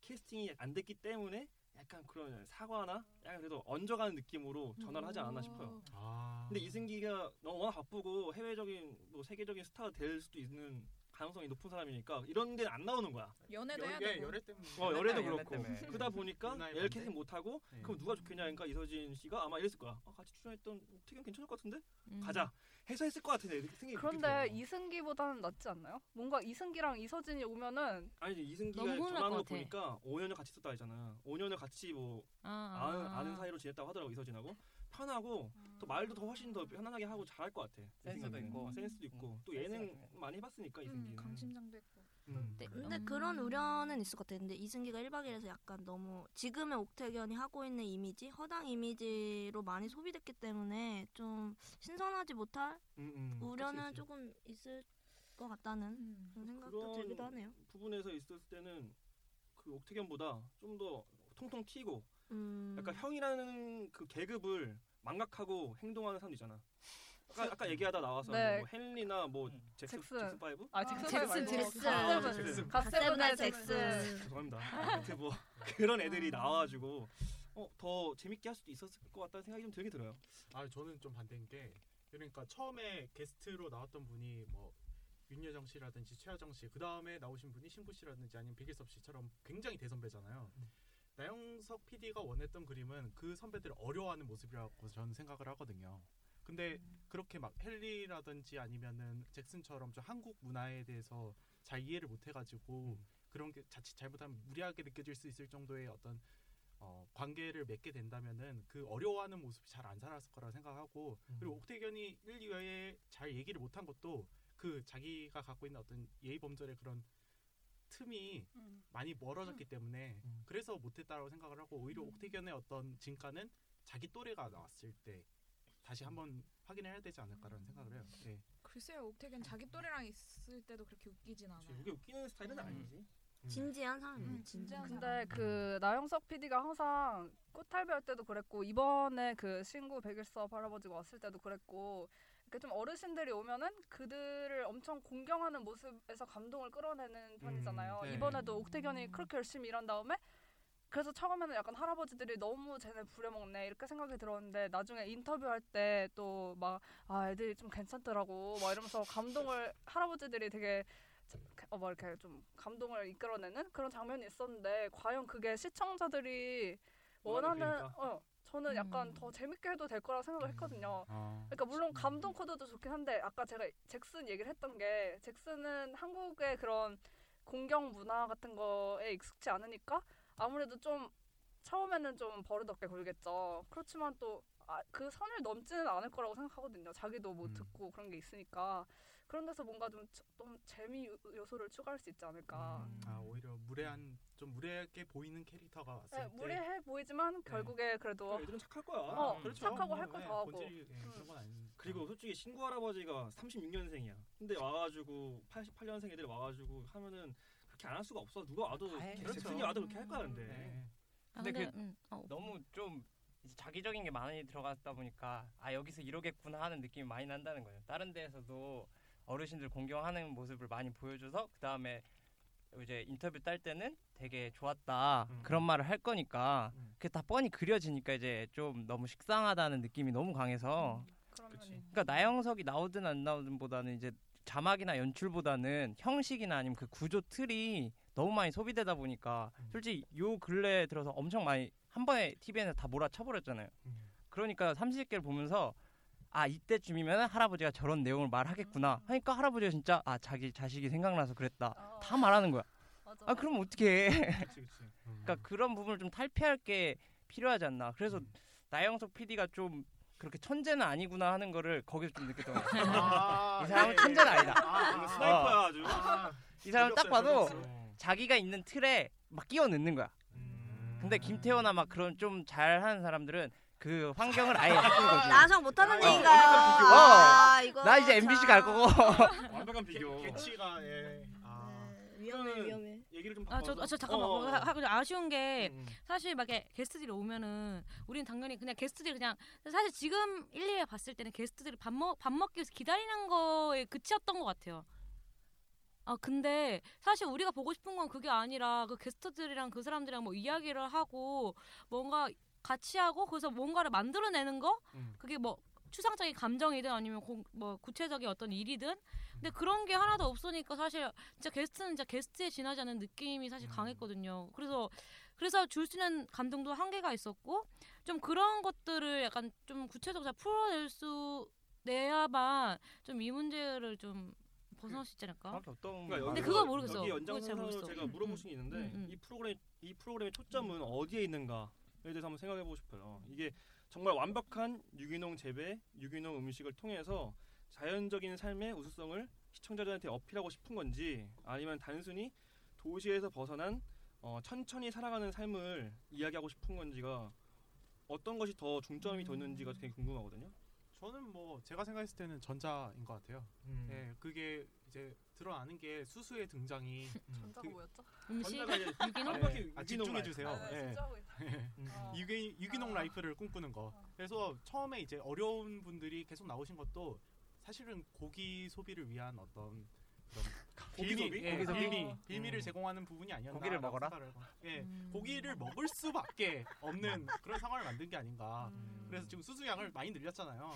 캐스팅이 안 됐기 때문에 약간 그런 사과나 약간 그래도 얹어가는 느낌으로 전화를 하지 않았나 싶어요. 아. 근데 이승기가 너무 워낙 바쁘고 해외적인 뭐 세계적인 스타가 될 수도 있는 가능성이 높은 사람이니까 이런 데는 안 나오는 거야. 연애도 열- 해야 예, 되고. 열애 때문에. 어 열애도 연애 그렇고 때문에. 그러다 보니까 얘를 반대? 캐스팅 못 하고 네. 그럼 누가 좋겠냐 하니까 이서진 씨가 아마 이랬을 거야. 아, 같이 출연했던 옥태경 괜찮을 것 같은데 음. 가자 해서 했을 것 같은데 그런데. 이승기보다는 낫지 않나요? 뭔가 이승기랑 이서진이 오면은 아니 이승기가 전화하는 거. 보니까 5년을 같이 있었다 했잖아. 5년을 같이 뭐 아, 아는, 아. 아는 사이로 지냈다고 하더라고 이서진하고 편하고 또 말도 더 훨씬 더 편안하게 하고 잘할 것 같아. 내 센스도 생각에는. 있고. 어, 센스도 있고 음, 또 센스가 예능 중요해. 많이 해봤으니까 음, 이승기는. 강심장도 했고. 음. 네, 근데 음. 그런 우려는 있을 것 같아요. 근데 이승기가 1박 2일에서 약간 너무 지금의 옥태견이 하고 있는 이미지, 허당 이미지로 많이 소비됐기 때문에 좀 신선하지 못할 음, 음. 우려는 그치, 그치. 조금 있을 것 같다는 음. 그런 생각도 들기도 하네요. 부분에서 있었을 때는 그 옥태견보다 좀 더 통통 튀고 음. 약간 형이라는 그 계급을 망각하고 행동하는 사람 있잖아. 아까, 아까 얘기하다 나와서 네. 뭐 헨리나 뭐 음. 잭슨 잭슨. 잭슨 파이브? 아 잭슨, 잭슨 잭슨. 아, 갓세븐 잭슨. 갓세븐의 잭슨. 잭슨 죄송합니다. 아무튼 뭐 그런 애들이 나와가지고 어, 더 재밌게 할 수도 있었을 것 같다는 생각이 좀 들게 들어요. 아 저는 좀 반대인 게 그러니까 처음에 게스트로 나왔던 분이 뭐 윤여정 씨라든지 최화정 씨, 그 다음에 나오신 분이 신구 씨라든지 아니면 백일섭 씨처럼 굉장히 대선배잖아요. 나영석 PD가 원했던 그림은 그 선배들을 어려워하는 모습이라고 저는 생각을 하거든요. 근데 그렇게 막 헨리라든지 아니면은 잭슨처럼 좀 한국 문화에 대해서 잘 이해를 못 해가지고 그런 게 자칫 잘못하면 무리하게 느껴질 수 있을 정도의 어떤 어, 관계를 맺게 된다면은 그 어려워하는 모습이 잘 안 살았을 거라 생각하고 그리고 옥태견이 1, 2회에 잘 얘기를 못한 것도 그 자기가 갖고 있는 어떤 예의 범절의 그런 틈이 음. 많이 멀어졌기 때문에 음. 그래서 못했다고 생각을 하고 오히려 옥태견의 어떤 진가는 자기 또래가 나왔을 때 다시 한번 확인해야 되지 않을까라는 생각을 해요. 네. 글쎄요, 옥태견 자기 또래랑 있을 때도 그렇게 웃기진 않아요. 이게 웃기는 스타일은 아니지. 진지한 사람이에요. 음, 진지한 진지한 사람. 근데 그 나영석 PD가 항상 꽃탈배 할 때도 그랬고 이번에 그 신구 백일섭 할아버지가 왔을 때도 그랬고 이렇게 좀 어르신들이 오면은 그들을 엄청 공경하는 모습에서 감동을 끌어내는 편이잖아요. 네. 이번에도 옥태견이 그렇게 열심히 일한 다음에 그래서 처음에는 약간 할아버지들이 너무 쟤네 부려먹네 이렇게 생각이 들었는데 나중에 인터뷰할 때 또 막 아 애들이 좀 괜찮더라고 막 이러면서 감동을 할아버지들이 되게 어, 뭐 이렇게 좀 감동을 이끌어내는 그런 장면이 있었는데 과연 그게 시청자들이 원하는 그러니까. 어 저는 약간 음. 더 재밌게 해도 될 거라고 생각을 했거든요. 아, 그러니까 물론 감동 코드도 좋긴 한데 아까 제가 잭슨 얘기를 했던 게 잭슨은 한국의 그런 공경 문화 같은 거에 익숙치 않으니까 아무래도 좀 처음에는 좀 버릇없게 굴겠죠. 그렇지만 또그 선을 넘지는 않을 거라고 생각하거든요. 자기도 뭐 음. 듣고 그런 게 있으니까 그런 데서 뭔가 좀, 좀 재미 요- 요소를 추가할 수 있지 않을까. 음, 아 오히려 무례한 좀 무례하게 보이는 캐릭터가 왔을 네, 때 무례해 보이지만 결국에 그래도 애들은 착할 거야. 어, 그렇죠. 착하고 뭐, 할거 예, 다 하고. 본질이 예, 음. 그런 건 아니니까. 그리고 솔직히 신구 할아버지가 36년생이야. 근데 와가지고 88년생 애들이 와가지고 하면은 그렇게 안 할 수가 없어. 누가 와도 잭슨이 그렇죠. 와도 그렇게 할 거야 근데. 네. 아, 근데 근데, 그 음, 어, 너무 좀 이제 자기적인 게 많이 들어갔다 보니까 아 여기서 이러겠구나 하는 느낌이 많이 난다는 거예요. 다른 데에서도 어르신들 공경하는 모습을 많이 보여줘서 그 다음에 이제 인터뷰 딸 때는 되게 좋았다 음. 그런 말을 할 거니까 음. 그게 다 뻔히 그려지니까 이제 좀 너무 식상하다는 느낌이 너무 강해서 그러면 그치. 그러니까 나영석이 나오든 안 나오든보다는 이제 자막이나 연출보다는 형식이나 아니면 그 구조 틀이 너무 많이 소비되다 보니까 음. 솔직히 요 근래 들어서 엄청 많이 한 번에 TVN에 다 몰아쳐버렸잖아요. 음. 그러니까 삼시세끼를 보면서 아 이때쯤이면 할아버지가 저런 내용을 말하겠구나 하니까 할아버지가 진짜 아 자기 자식이 생각나서 그랬다 어, 다 말하는 거야. 맞아. 아 그럼 어떻게 해? 그치 그치. 그러니까 그런 부분을 좀 탈피할 게 필요하지 않나. 그래서 음. 나영석 PD가 좀 그렇게 천재는 아니구나 하는 거를 거기서 좀 느꼈던 것 같아요. 아, 이 사람은 예, 천재는 예. 아니다. 아, 이거 스나이퍼야 아주. 아, 이 사람 딱 봐도 어. 자기가 있는 틀에 막 끼워 넣는 거야. 음. 근데 김태호나 막 그런 좀 잘하는 사람들은 그 환경을 아예 바꾼 거지. 나성 못하는 어, 얘기인가요? 완벽한 비교. 아, 이거 나 이제 MBC 갈 거고. 완벽한 비교. 개치가 예. 아. 네, 위험해 위험해. 얘기를 좀 아, 저. 아, 저 잠깐만 어, 어, 어. 하- 하- 아쉬운 게 음, 음. 사실 막 이렇게 게스트들이 오면은 우리는 당연히 그냥 게스트들이 그냥 사실 지금 1, 2회 봤을 때는 게스트들이 밥, 먹, 밥 먹기 위해서 기다리는 거에 그치였던 것 같아요. 아 근데 사실 우리가 보고 싶은 건 그게 아니라 그 게스트들이랑 그 사람들이랑 뭐 이야기를 하고 뭔가 같이 하고 그래서 뭔가를 만들어내는 거 음. 그게 뭐 추상적인 감정이든 아니면 공, 뭐 구체적인 어떤 일이든 근데 그런 게 하나도 없으니까 사실 진짜 게스트는 진짜 게스트에 지나지 않는 느낌이 사실 강했거든요. 그래서 그래서 줄 수 있는 감동도 한계가 있었고 좀 그런 것들을 약간 좀 구체적으로 잘 풀어낼 수 내야만 좀 이 문제를 좀 벗어날 수 있지 않을까? 정확히 어떤 그러니까 근데 그거 모르겠어. 여기 그거 잘 연장선상으로 모르겠어. 제가 음, 물어볼 음, 수 있는데 음, 음. 이 프로그램 이 프로그램의 초점은 어디에 있는가에 대해서 한번 생각해 보고 싶어요. 이게 정말 완벽한 유기농 재배, 유기농 음식을 통해서 자연적인 삶의 우수성을 시청자들한테 어필하고 싶은 건지 아니면 단순히 도시에서 벗어난 어, 천천히 살아가는 삶을 이야기하고 싶은 건지가 어떤 것이 더 중점이 뒀는지가 되게 궁금하거든요. 저는 뭐 제가 생각했을 때는 전자인 것 같아요. 음. 예, 그게 이제 드러나는 게 수수의 등장이 전자가 그- 뭐였죠? 음식 유기농 완벽히 아, 유기농 집중해. 주세요. 아, 네, 예. 진짜 하고 있다. 음. 어. 유기, 유기농 아. 라이프를 꿈꾸는 거. 그래서 처음에 이제 어려운 분들이 계속 나오신 것도 사실은 고기 소비를 위한 어떤 고기 소비? 예, 고기? 빌미, 어. 빌미를 음. 제공하는 부분이 아니었나. 고기를 먹어라? 예, 음. 고기를 먹을 수밖에 없는 그런 상황을 만든 게 아닌가. 음. 그래서 지금 수수양을 많이 늘렸잖아요.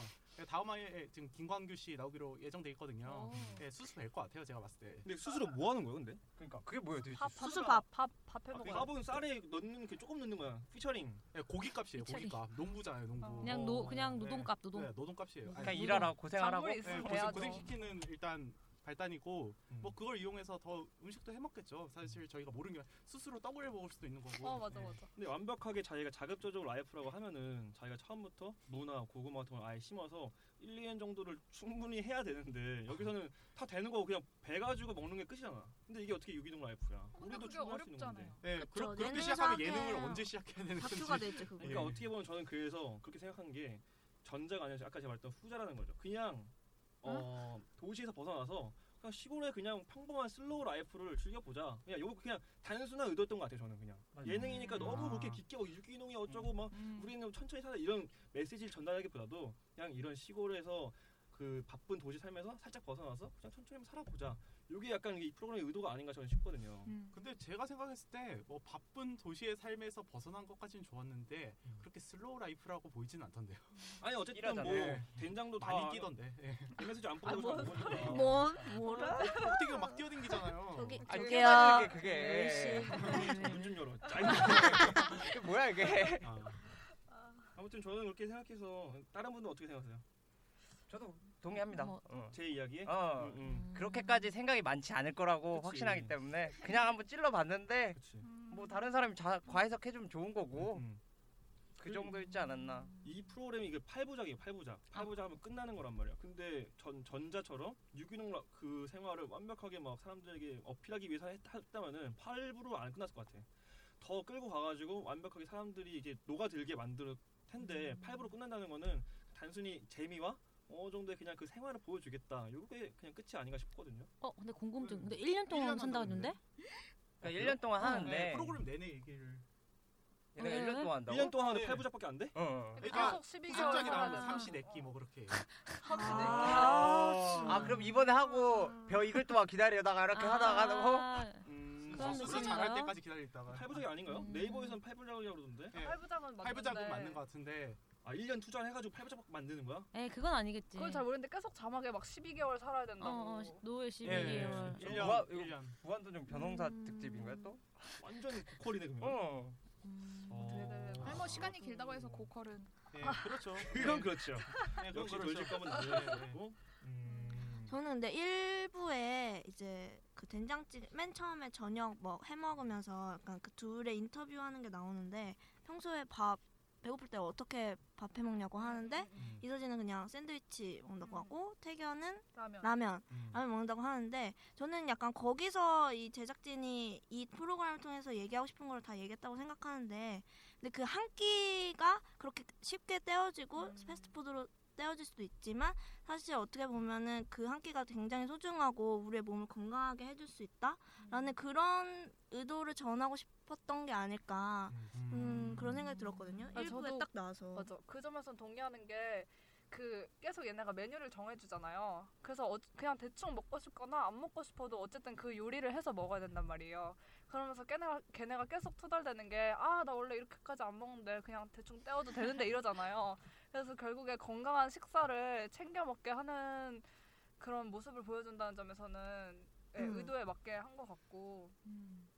다음 화에 지금 김광규 씨 나오기로 예정돼 있거든요. 오. 예, 수수 될 것 같아요, 제가 봤을 때. 근데 수수로 뭐 하는 거야, 근데? 그러니까 그게 뭐예요, 도대체? 밥, 수수 밥. 밥, 밥해 아, 먹어요. 밥은 쌀에 넣는 게 조금 넣는 거야. 피처링. 예, 고기값이에요. 고기값. 농부잖아요, 농부. 어. 그냥 노 어, 그냥 네. 노동값 노동. 네, 노동값이에요. 그냥 아니, 일하라 고생하라고. 예, 해야죠. 고생시키는 일단 발단이고 음. 뭐 그걸 이용해서 더 음식도 해 먹겠죠. 사실 저희가 모르는 게 수수로 떡을 해 먹을 수도 있는 거고. 어 맞아 예. 맞아. 근데 완벽하게 자기가 자급자족 life라고 하면은 자기가 처음부터 무나 고구마 같은 걸 아예 심어서 1, 2년 정도를 충분히 해야 되는데 여기서는 다 되는 거고 그냥 베 가지고 먹는 게 끝이잖아. 근데 이게 어떻게 유기농 life야? 근데 우리도 충분할 수 있는 건데. 어렵잖아요. 예, 그쵸. 그러, 그렇게 예능을 시작하면 예능을 언제 시작해야 되는 건지. 다큐가 되죠 그거. 그러니까 예. 어떻게 보면 저는 그래서 그렇게 생각한 게 전자가 아니라 아까 제가 말했던 후자라는 거죠. 그냥 어, 도시에서 벗어나서 그냥 시골에 그냥 평범한 slow life를 즐겨보자. 그냥 요 그냥 단순한 의도였던 것 같아요. 저는 그냥 맞아요. 예능이니까 너무 아. 그렇게 깊게 막 유기농이 어쩌고 막 음. 우리는 천천히 살아 이런 메시지를 전달하기보다도 그냥 이런 시골에서 그 바쁜 도시 삶에서 살짝 벗어나서 그냥 천천히 살아보자. 이게 약간 이 프로그램의 의도가 아닌가 저는 싶거든요. 음. 근데 제가 생각했을 때 뭐 바쁜 도시의 삶에서 벗어난 것까지는 좋았는데 음. 그렇게 slow life라고 보이진 않던데요. 아니 어쨌든 일하잖아요. 뭐 예. 된장도 다 많이 뛰던데. 예. 이 메시지 안 아, 뭐- 보내고 먹으니까. 뭐 뭐라? 어떻게 막 뛰어댕기잖아요. 저기 저기요. 그게. 열시. 문좀 열어. 짜. 이게 뭐야 이게? 아, 아무튼 저는 그렇게 생각해서 다른 분은 어떻게 생각하세요? 저도 동의합니다. 뭐. 어. 제 이야기에? 어. 음, 음. 그렇게까지 생각이 많지 않을 거라고 그치. 확신하기 때문에 그냥 한번 찔러봤는데 그치. 음. 뭐 다른 사람이 자, 과해석해주면 좋은 거고 음. 그 정도였지 않았나. 이 프로그램이 이게 8부작이에요. 8부작. 8부작 하면 끝나는 거란 말이야. 근데 전 전자처럼 유기농 라- 그 생활을 완벽하게 막 사람들에게 어필하기 위해서 했- 했다면은 8부로 안 끝났을 것 같아. 더 끌고 가가지고 완벽하게 사람들이 이게 녹아들게 만들 텐데 8부로 끝난다는 거는 단순히 재미와 어느 정도의 그냥 그 생활을 보여주겠다. 요게 그냥 끝이 아닌가 싶거든요. 어 근데 궁금증. 음. 근데 1년 동안 1년 한다고 한다고 했는데? 그러니까 1년 동안 어, 하는데 네, 프로그램 내내 얘기를. 얘네가 네. 1년 동안 한다고? 1년 동안 하는데 네. 8부작밖에 안 돼? 어, 어. 그러니까 계속 12개월 후속작이 살아야 나오면 되나? 삼시 내기 뭐 그렇게. 아, 아 그럼 이번에 하고 벼 익을 동안 기다리다가 이렇게 하다가 하는 거? 아, 음, 그런 수술 느낌인가요? 잘할 때까지 기다리다가. 8부작이 아닌가요? 음. 네이버에서는 8부작이라고 그러던데. 예. 팔부작은 맞는데. 팔부작은 맞는 것 같은데. 아 1년 투자를 해가지고 8부작 만드는 거야? 에 그건 아니겠지. 그걸 잘 모르는데 계속 자막에 막 12개월 살아야 된다고. 어, 어 노예 예, 12개월. 예. 1년, 무한- 1년. 무한도전 변홍사 음. 특집인가요 또? 완전 고퀄이네 그러면. 어. 음. 어. 아니 뭐 시간이 길다고 해서 고퀄은 예, 그렇죠. 그건 그렇죠. 예, 그건 역시 그렇죠. 돌질 거면 예, 예. 나고. 음. 저는 근데 일부에 이제 그 된장찌개 맨 처음에 저녁 뭐 해 먹으면서 약간 그 둘의 인터뷰하는 게 나오는데 평소에 밥 배고플 때 어떻게 밥 해 먹냐고 하는데 음. 이서진은 그냥 샌드위치 먹는다고 음. 하고 태견은 라면. 라면 음. 라면 먹는다고 하는데 저는 약간 거기서 이 제작진이 이 프로그램을 통해서 얘기하고 싶은 걸 다 얘기했다고 생각하는데 근데 그 한 끼가 그렇게 쉽게 떼어지고 음. 패스트푸드로 떼어질 수도 있지만 사실 어떻게 보면은 그 한 끼가 굉장히 소중하고 우리의 몸을 건강하게 해줄 수 있다라는 그런 의도를 전하고 싶었던 게 아닐까 음, 그런 생각이 들었거든요. 아, 일부에 저도- 딱 나와서 맞아. 그 점에선 동의하는 게 그 계속 얘네가 메뉴를 정해주잖아요. 그래서 어, 그냥 대충 먹고 싶거나 안 먹고 싶어도 어쨌든 그 요리를 해서 먹어야 된단 말이에요. 그러면서 걔네가 걔네가 계속 투덜대는 게 아 나 원래 이렇게까지 안 먹는데 그냥 대충 때워도 되는데 이러잖아요. 그래서 결국에 건강한 식사를 챙겨 먹게 하는 그런 모습을 보여준다는 점에서는 예, 음. 의도에 맞게 한 것 같고.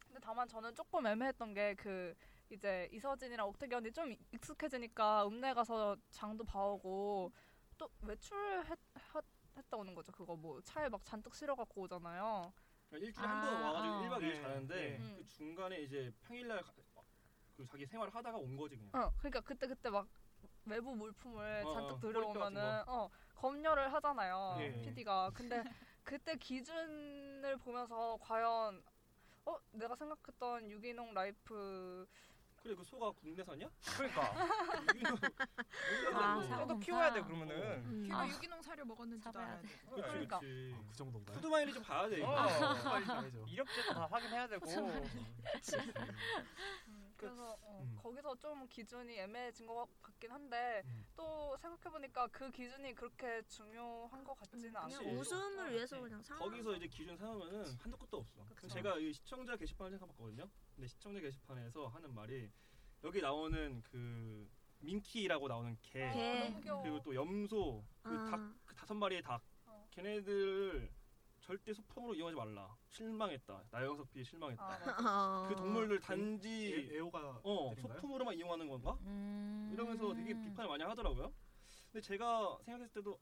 근데 다만 저는 조금 애매했던 게그 이제 이서진이랑 옥태견이 좀 익숙해지니까 읍내 가서 장도 봐오고 또 외출했 했다 오는 거죠. 그거 뭐 차에 막 잔뜩 실어 갖고 오잖아요. 그러니까 일주일에 한번 아, 와가지고 어. 1박 2일 네, 자는데 네. 그 중간에 이제 평일날 가- 그 자기 생활을 하다가 온 거지 그냥. 어, 그러니까 그때 그때 막 외부 물품을 어, 잔뜩 어, 들여오면은 어 검열을 하잖아요. 예. PD가. 근데 그때 기준을 보면서 과연 어 내가 생각했던 유기농 life 그래 그 소가 국내산이야? 그러니까 유기농 아, 또 키워야 돼 어. 그러면은. 음. 걔가 아. 유기농 사료 먹었는지도 사봐야 알아야 돼. 그렇지 그러니까. 그렇지. 아, 그 정도인가요? food mileage 좀 봐야 돼. 어. 이력제도 다 확인해야 되고. 음, 그래서 어, 음. 거기서 좀 기준이 애매해진 것 같긴 한데 음. 또 생각해보니까 그 기준이 그렇게 중요한 것 같지는 않고 그치. 웃음을 위해서 그냥 사. 거기서 이제 기준 세우면은 한도 끝도 없어. 그쵸. 제가 이 시청자 게시판을 생각해봤거든요. 근데 시청자 게시판에서 하는 말이 여기 나오는 그 민키라고 나오는 개, 아, 개. 그리고 또 염소, 그 아. 닭, 그 다섯 마리의 닭, 어. 걔네들 절대 소품으로 이용하지 말라. 실망했다. 나영석 비 실망했다. 아. 그 동물들 단지 에, 에오가 어? 소품으로만 이용하는 건가? 음. 이러면서 되게 비판을 많이 하더라고요. 근데 제가 생각했을 때도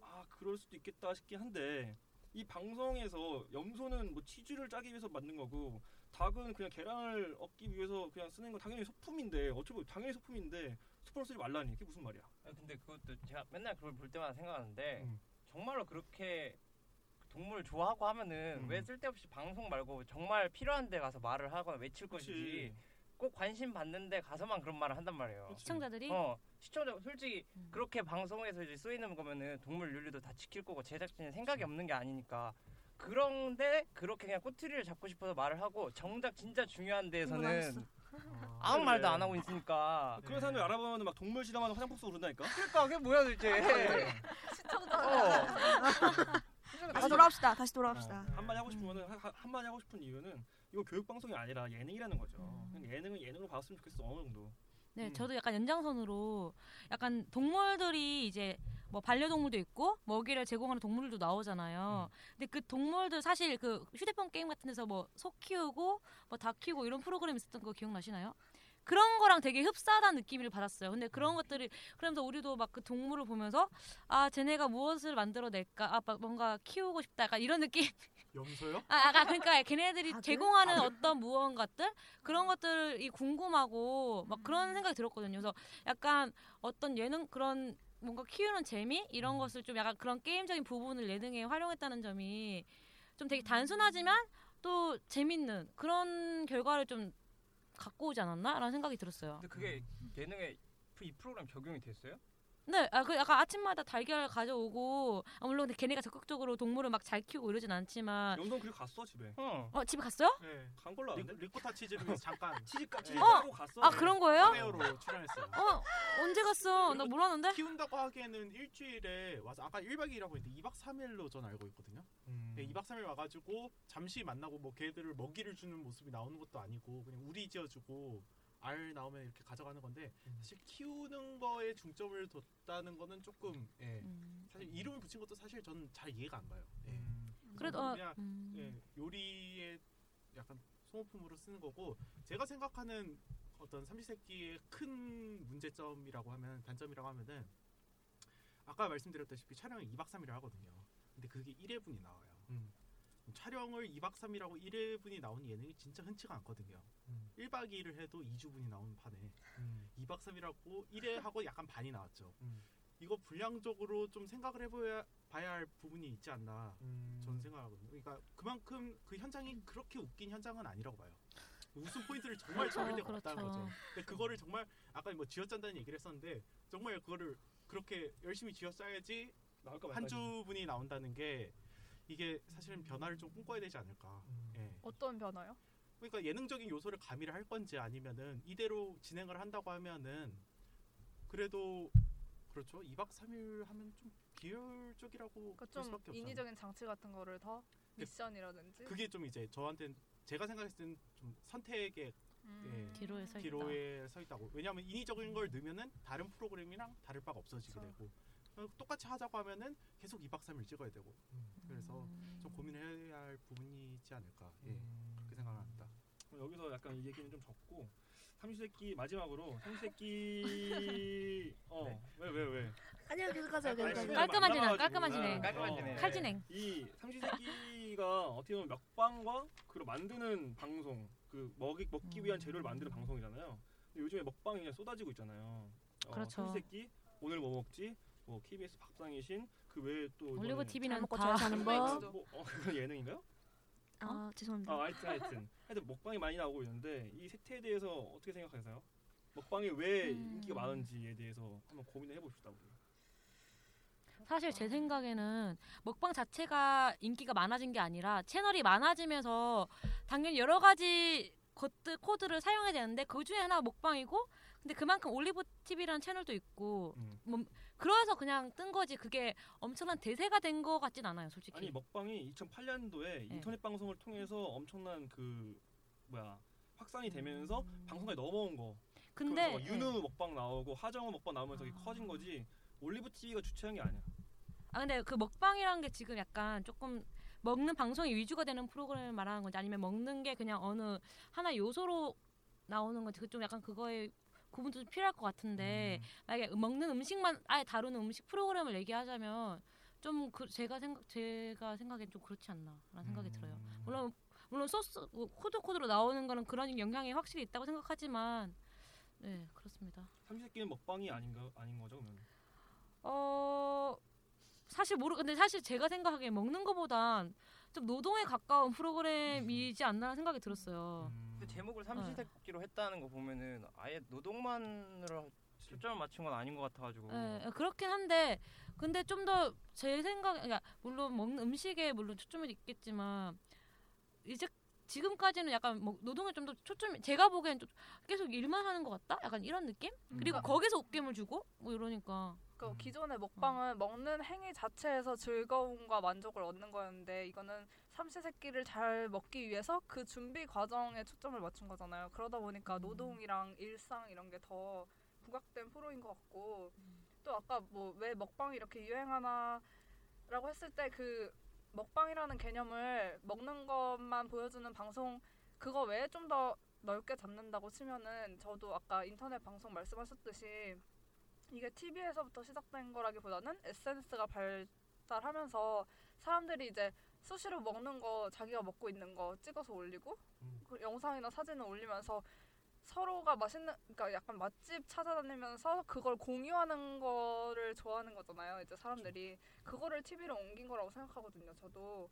아 그럴 수도 있겠다 싶긴 한데 이 방송에서 염소는 뭐 치즈를 짜기 위해서 만든 거고 닭은 그냥 계란을 얻기 위해서 그냥 쓰는 건 당연히 소품인데 어차피 보면 당연히 소품인데 소품을 쓰지 말라니 그게 무슨 말이야? 아니, 근데 그것도 제가 맨날 그걸 볼 때마다 생각하는데 음. 정말로 그렇게 동물 좋아하고 하면은 음. 왜 쓸데없이 방송 말고 정말 필요한 데 가서 말을 하거나 외칠 것이지 그렇지. 꼭 관심 받는 데 가서만 그런 말을 한단 말이에요. 그치. 시청자들이 어 시청자 솔직히 음. 그렇게 방송에서 이제 쓰이는 거면은 동물 윤리도 다 지킬 거고 제작진의 생각이 없는 게 아니니까 그런데 그렇게 그냥 꼬투리를 잡고 싶어서 말을 하고 정작 진짜 중요한 데에서는 아무 그래. 말도 안 하고 있으니까 아, 그런 사람들 알아보면 막 동물 실험하는 화장품 쓰고 그런다니까. 그러니까 그게 뭐야 도대체 어. 다시 돌아옵시다. 다시 돌아옵시다. 어, 한마디 하고 싶으면은 하- 하- 한마디 하고 싶은 이유는 이거 교육 방송이 아니라 예능이라는 거죠. 음. 그냥 예능은 예능으로 봤으면 좋겠어 어느 정도. 네, 음. 저도 약간 연장선으로 약간 동물들이 이제 뭐 반려동물도 있고 먹이를 제공하는 동물들도 나오잖아요. 음. 근데 그 동물들 사실 그 휴대폰 게임 같은 데서 뭐 소 키우고 뭐닭 키우고 이런 프로그램 있었던 거 기억나시나요? 그런 거랑 되게 흡사하다는 느낌을 받았어요. 근데 그런 것들이 그러면서 우리도 막 그 동물을 보면서 아 쟤네가 무엇을 만들어낼까? 아막 뭔가 키우고 싶다. 약간 이런 느낌. 염소요? 아, 아까 그러니까 걔네들이 아? 제공하는 어떤 무언가들 그런 것들이 궁금하고 막 그런 생각이 들었거든요. 그래서 약간 어떤 예능 그런 뭔가 키우는 재미 이런 것을 좀 약간 그런 게임적인 부분을 예능에 활용했다는 점이 좀 되게 단순하지만 또 재밌는 그런 결과를 좀 갖고 오지 않았나라는 생각이 들었어요. 근데 그게 예능에 이 프로그램 적용이 됐어요? 네, 아, 그 약간 아침마다 달걀 가져오고 아, 물론 근데 걔네가 적극적으로 동물을 막 잘 키우고 이러진 않지만 염소 데리고 갔어 집에. 응. 어 집에 갔어요? 네. 간 걸로 리, 아는데. 리코타 치즈를 위해서 잠깐 치즈까 치즈 네. 까고 갔어. 아 그런 거예요? 카메오로 출연했어요. 어 언제 갔어? 나 몰랐는데. 키운다고 하기에는 일주일에 와서 아까 1박 2일이라고 했는데 2박 3일로 전 알고 있거든요. 음. 네, 2박 3일 와가지고 잠시 만나고 뭐 걔들을 먹이를 주는 모습이 나오는 것도 아니고 그냥 우리 지어주고 알 나오면 이렇게 가져가는 건데 음. 사실 키우는 거에 중점을 뒀다는 거는 조금 예. 음. 사실 이름을 붙인 것도 사실 저는 잘 이해가 안 가요. 예. 음. 그래도 어, 그냥 음. 예, 요리에 약간 소모품으로 쓰는 거고 제가 생각하는 어떤 삼시세끼의 큰 문제점이라고 하면 단점이라고 하면은 아까 말씀드렸다시피 촬영을 2박 3일을 하거든요. 근데 그게 1회분이 나와요. 음. 촬영을 2박 3일하고 1회분이 나오는 예능이 진짜 흔치가 않거든요. 음. 1박 2일을 해도 2주분이 나오는 판에 음. 2박 3일하고 1회하고 약간 반이 나왔죠. 음. 이거 분량적으로 좀 생각을 해봐야 봐야 할 부분이 있지 않나 음. 저는 생각하거든요. 그러니까 그만큼 그 현장이 그렇게 웃긴 현장은 아니라고 봐요. 웃음 포인트를 정말 잡을 데가 그렇죠. 없다는 거죠. 근데 그거를 정말 아까 뭐 쥐어짠다는 얘기를 했었는데 정말 그거를 그렇게 열심히 쥐어짜야지 나올까 한 말까지. 주분이 나온다는 게 이게 사실은 변화를 좀 꿈꿔야 되지 않을까. 음. 예. 어떤 변화요? 그러니까 예능적인 요소를 가미를 할 건지 아니면은 이대로 진행을 한다고 하면은 그래도 그렇죠. 2박 3일 하면 좀 비효율적이라고 그러니까 볼좀 수밖에 없죠. 인위적인 장치 같은 거를 더 미션이라든지 그게 좀 이제 저한테는 제가 생각했을 때는 좀 선택의 음. 예, 기로에 서 있다. 기로에 서 있다고. 왜냐하면 인위적인 걸 넣으면은 다른 프로그램이랑 다를 바가 없어지게 그렇죠. 되고 어, 똑같이 하자고 하면은 계속 2박 3일 찍어야 되고 그래서 음. 좀 고민을 해야 할 부분이지 않을까 예, 음. 그렇게 생각합니다. 그럼 여기서 약간 이 얘기는 좀 적고 삼시세끼 마지막으로 삼시세끼 어왜 왜 왜? 아니요 계속하세요 계속하세요. 깔끔한 진행, 안 깔끔한 진행. 어, 깔끔한 진행. 칼 진행. 이 삼시세끼가 어떻게 보면 먹방과 그리고 만드는 방송 그 먹이 먹기 위한 재료를 만드는 방송이잖아요. 근데 요즘에 먹방이 그냥 쏟아지고 있잖아요. 어, 그렇죠. 삼시세끼 오늘 뭐 먹지? 뭐 KBS 밥상이신 그 외에 또 올리브 TV는 다잘 사는 법. 뭐, 어, 그건 예능인가요? 아 죄송합니다. 아, 하여튼 하여튼 하여튼 먹방이 많이 나오고 있는데 이 세태에 대해서 어떻게 생각하세요? 먹방이 왜 음. 인기가 많은지에 대해서 한번 고민을 해봅시다 우리. 사실 제 생각에는 먹방 자체가 인기가 많아진 게 아니라 채널이 많아지면서 당연히 여러 가지 것들 코드를 사용해야 되는데 그 중에 하나가 먹방이고 근데 그만큼 올리브 TV라는 채널도 있고 음. 뭐 그래서 그냥 뜬 거지 그게 엄청난 대세가 된 거 같진 않아요 솔직히 아니 먹방이 2008년도에 네. 인터넷 방송을 통해서 엄청난 그 뭐야 확산이 되면서 방송까지 넘어온 거. 근데 막 윤우 예. 먹방 나오고 하정우 먹방 나오면서 이게 커진 거지. 올리브 TV가 주최한 게 아니야. 아 근데 그 먹방이라는 게 지금 약간 조금 먹는 방송이 위주가 되는 프로그램을 말하는 건지 아니면 먹는 게 그냥 어느 하나 요소로 나오는 건지 그 좀 약간 그거에 구분도 좀 필요할 것 같은데 만약에 먹는 음식만 아예 다루는 음식 프로그램을 얘기하자면 좀 그 제가 생각 제가 생각엔 좀 그렇지 않나라는 생각이 들어요. 음. 물론 물론 소스 뭐 코드 코드로 나오는 거는 그런 영향이 확실히 있다고 생각하지만 네 그렇습니다. 삼시세끼는 먹방이 아닌가 아닌 거죠 그러면. 어 사실 모르 근데 사실 제가 생각하기에 먹는 거보단 좀 노동에 가까운 프로그램이지 않나 생각이 들었어요. 음. 그 제목을 삼시세끼로 했다는 거 보면은 아예 노동만으로 초점을 맞춘 건 아닌 것 같아가지고. 예, 그렇긴 한데 근데 좀 더 제 생각 그러니까 물론 먹는 음식에 물론 초점이 있겠지만 이제 지금까지는 약간 뭐 노동에 좀 더 초점이 제가 보기엔 좀 계속 일만 하는 것 같다? 약간 이런 느낌? 그리고 음. 거기서 웃김을 주고? 뭐 이러니까. 그 기존의 먹방은 먹는 행위 자체에서 즐거움과 만족을 얻는 거였는데 이거는 삼시세끼를 잘 먹기 위해서 그 준비 과정에 초점을 맞춘 거잖아요. 그러다 보니까 노동이랑 일상 이런 게 더 부각된 프로인 것 같고 또 아까 뭐 왜 먹방이 이렇게 유행하나라고 했을 때 그 먹방이라는 개념을 먹는 것만 보여주는 방송 그거 외에 좀 더 넓게 잡는다고 치면은 저도 아까 인터넷 방송 말씀하셨듯이 이게 TV에서부터 시작된 거라기보다는 SNS가 발달하면서 사람들이 이제 수시로 먹는 거 자기가 먹고 있는 거 찍어서 올리고 음. 그 영상이나 사진을 올리면서 서로가 맛있는 그러니까 약간 맛집 찾아다니면서 그걸 공유하는 거를 좋아하는 거잖아요. 이제 사람들이 그거를 TV로 옮긴 거라고 생각하거든요. 저도.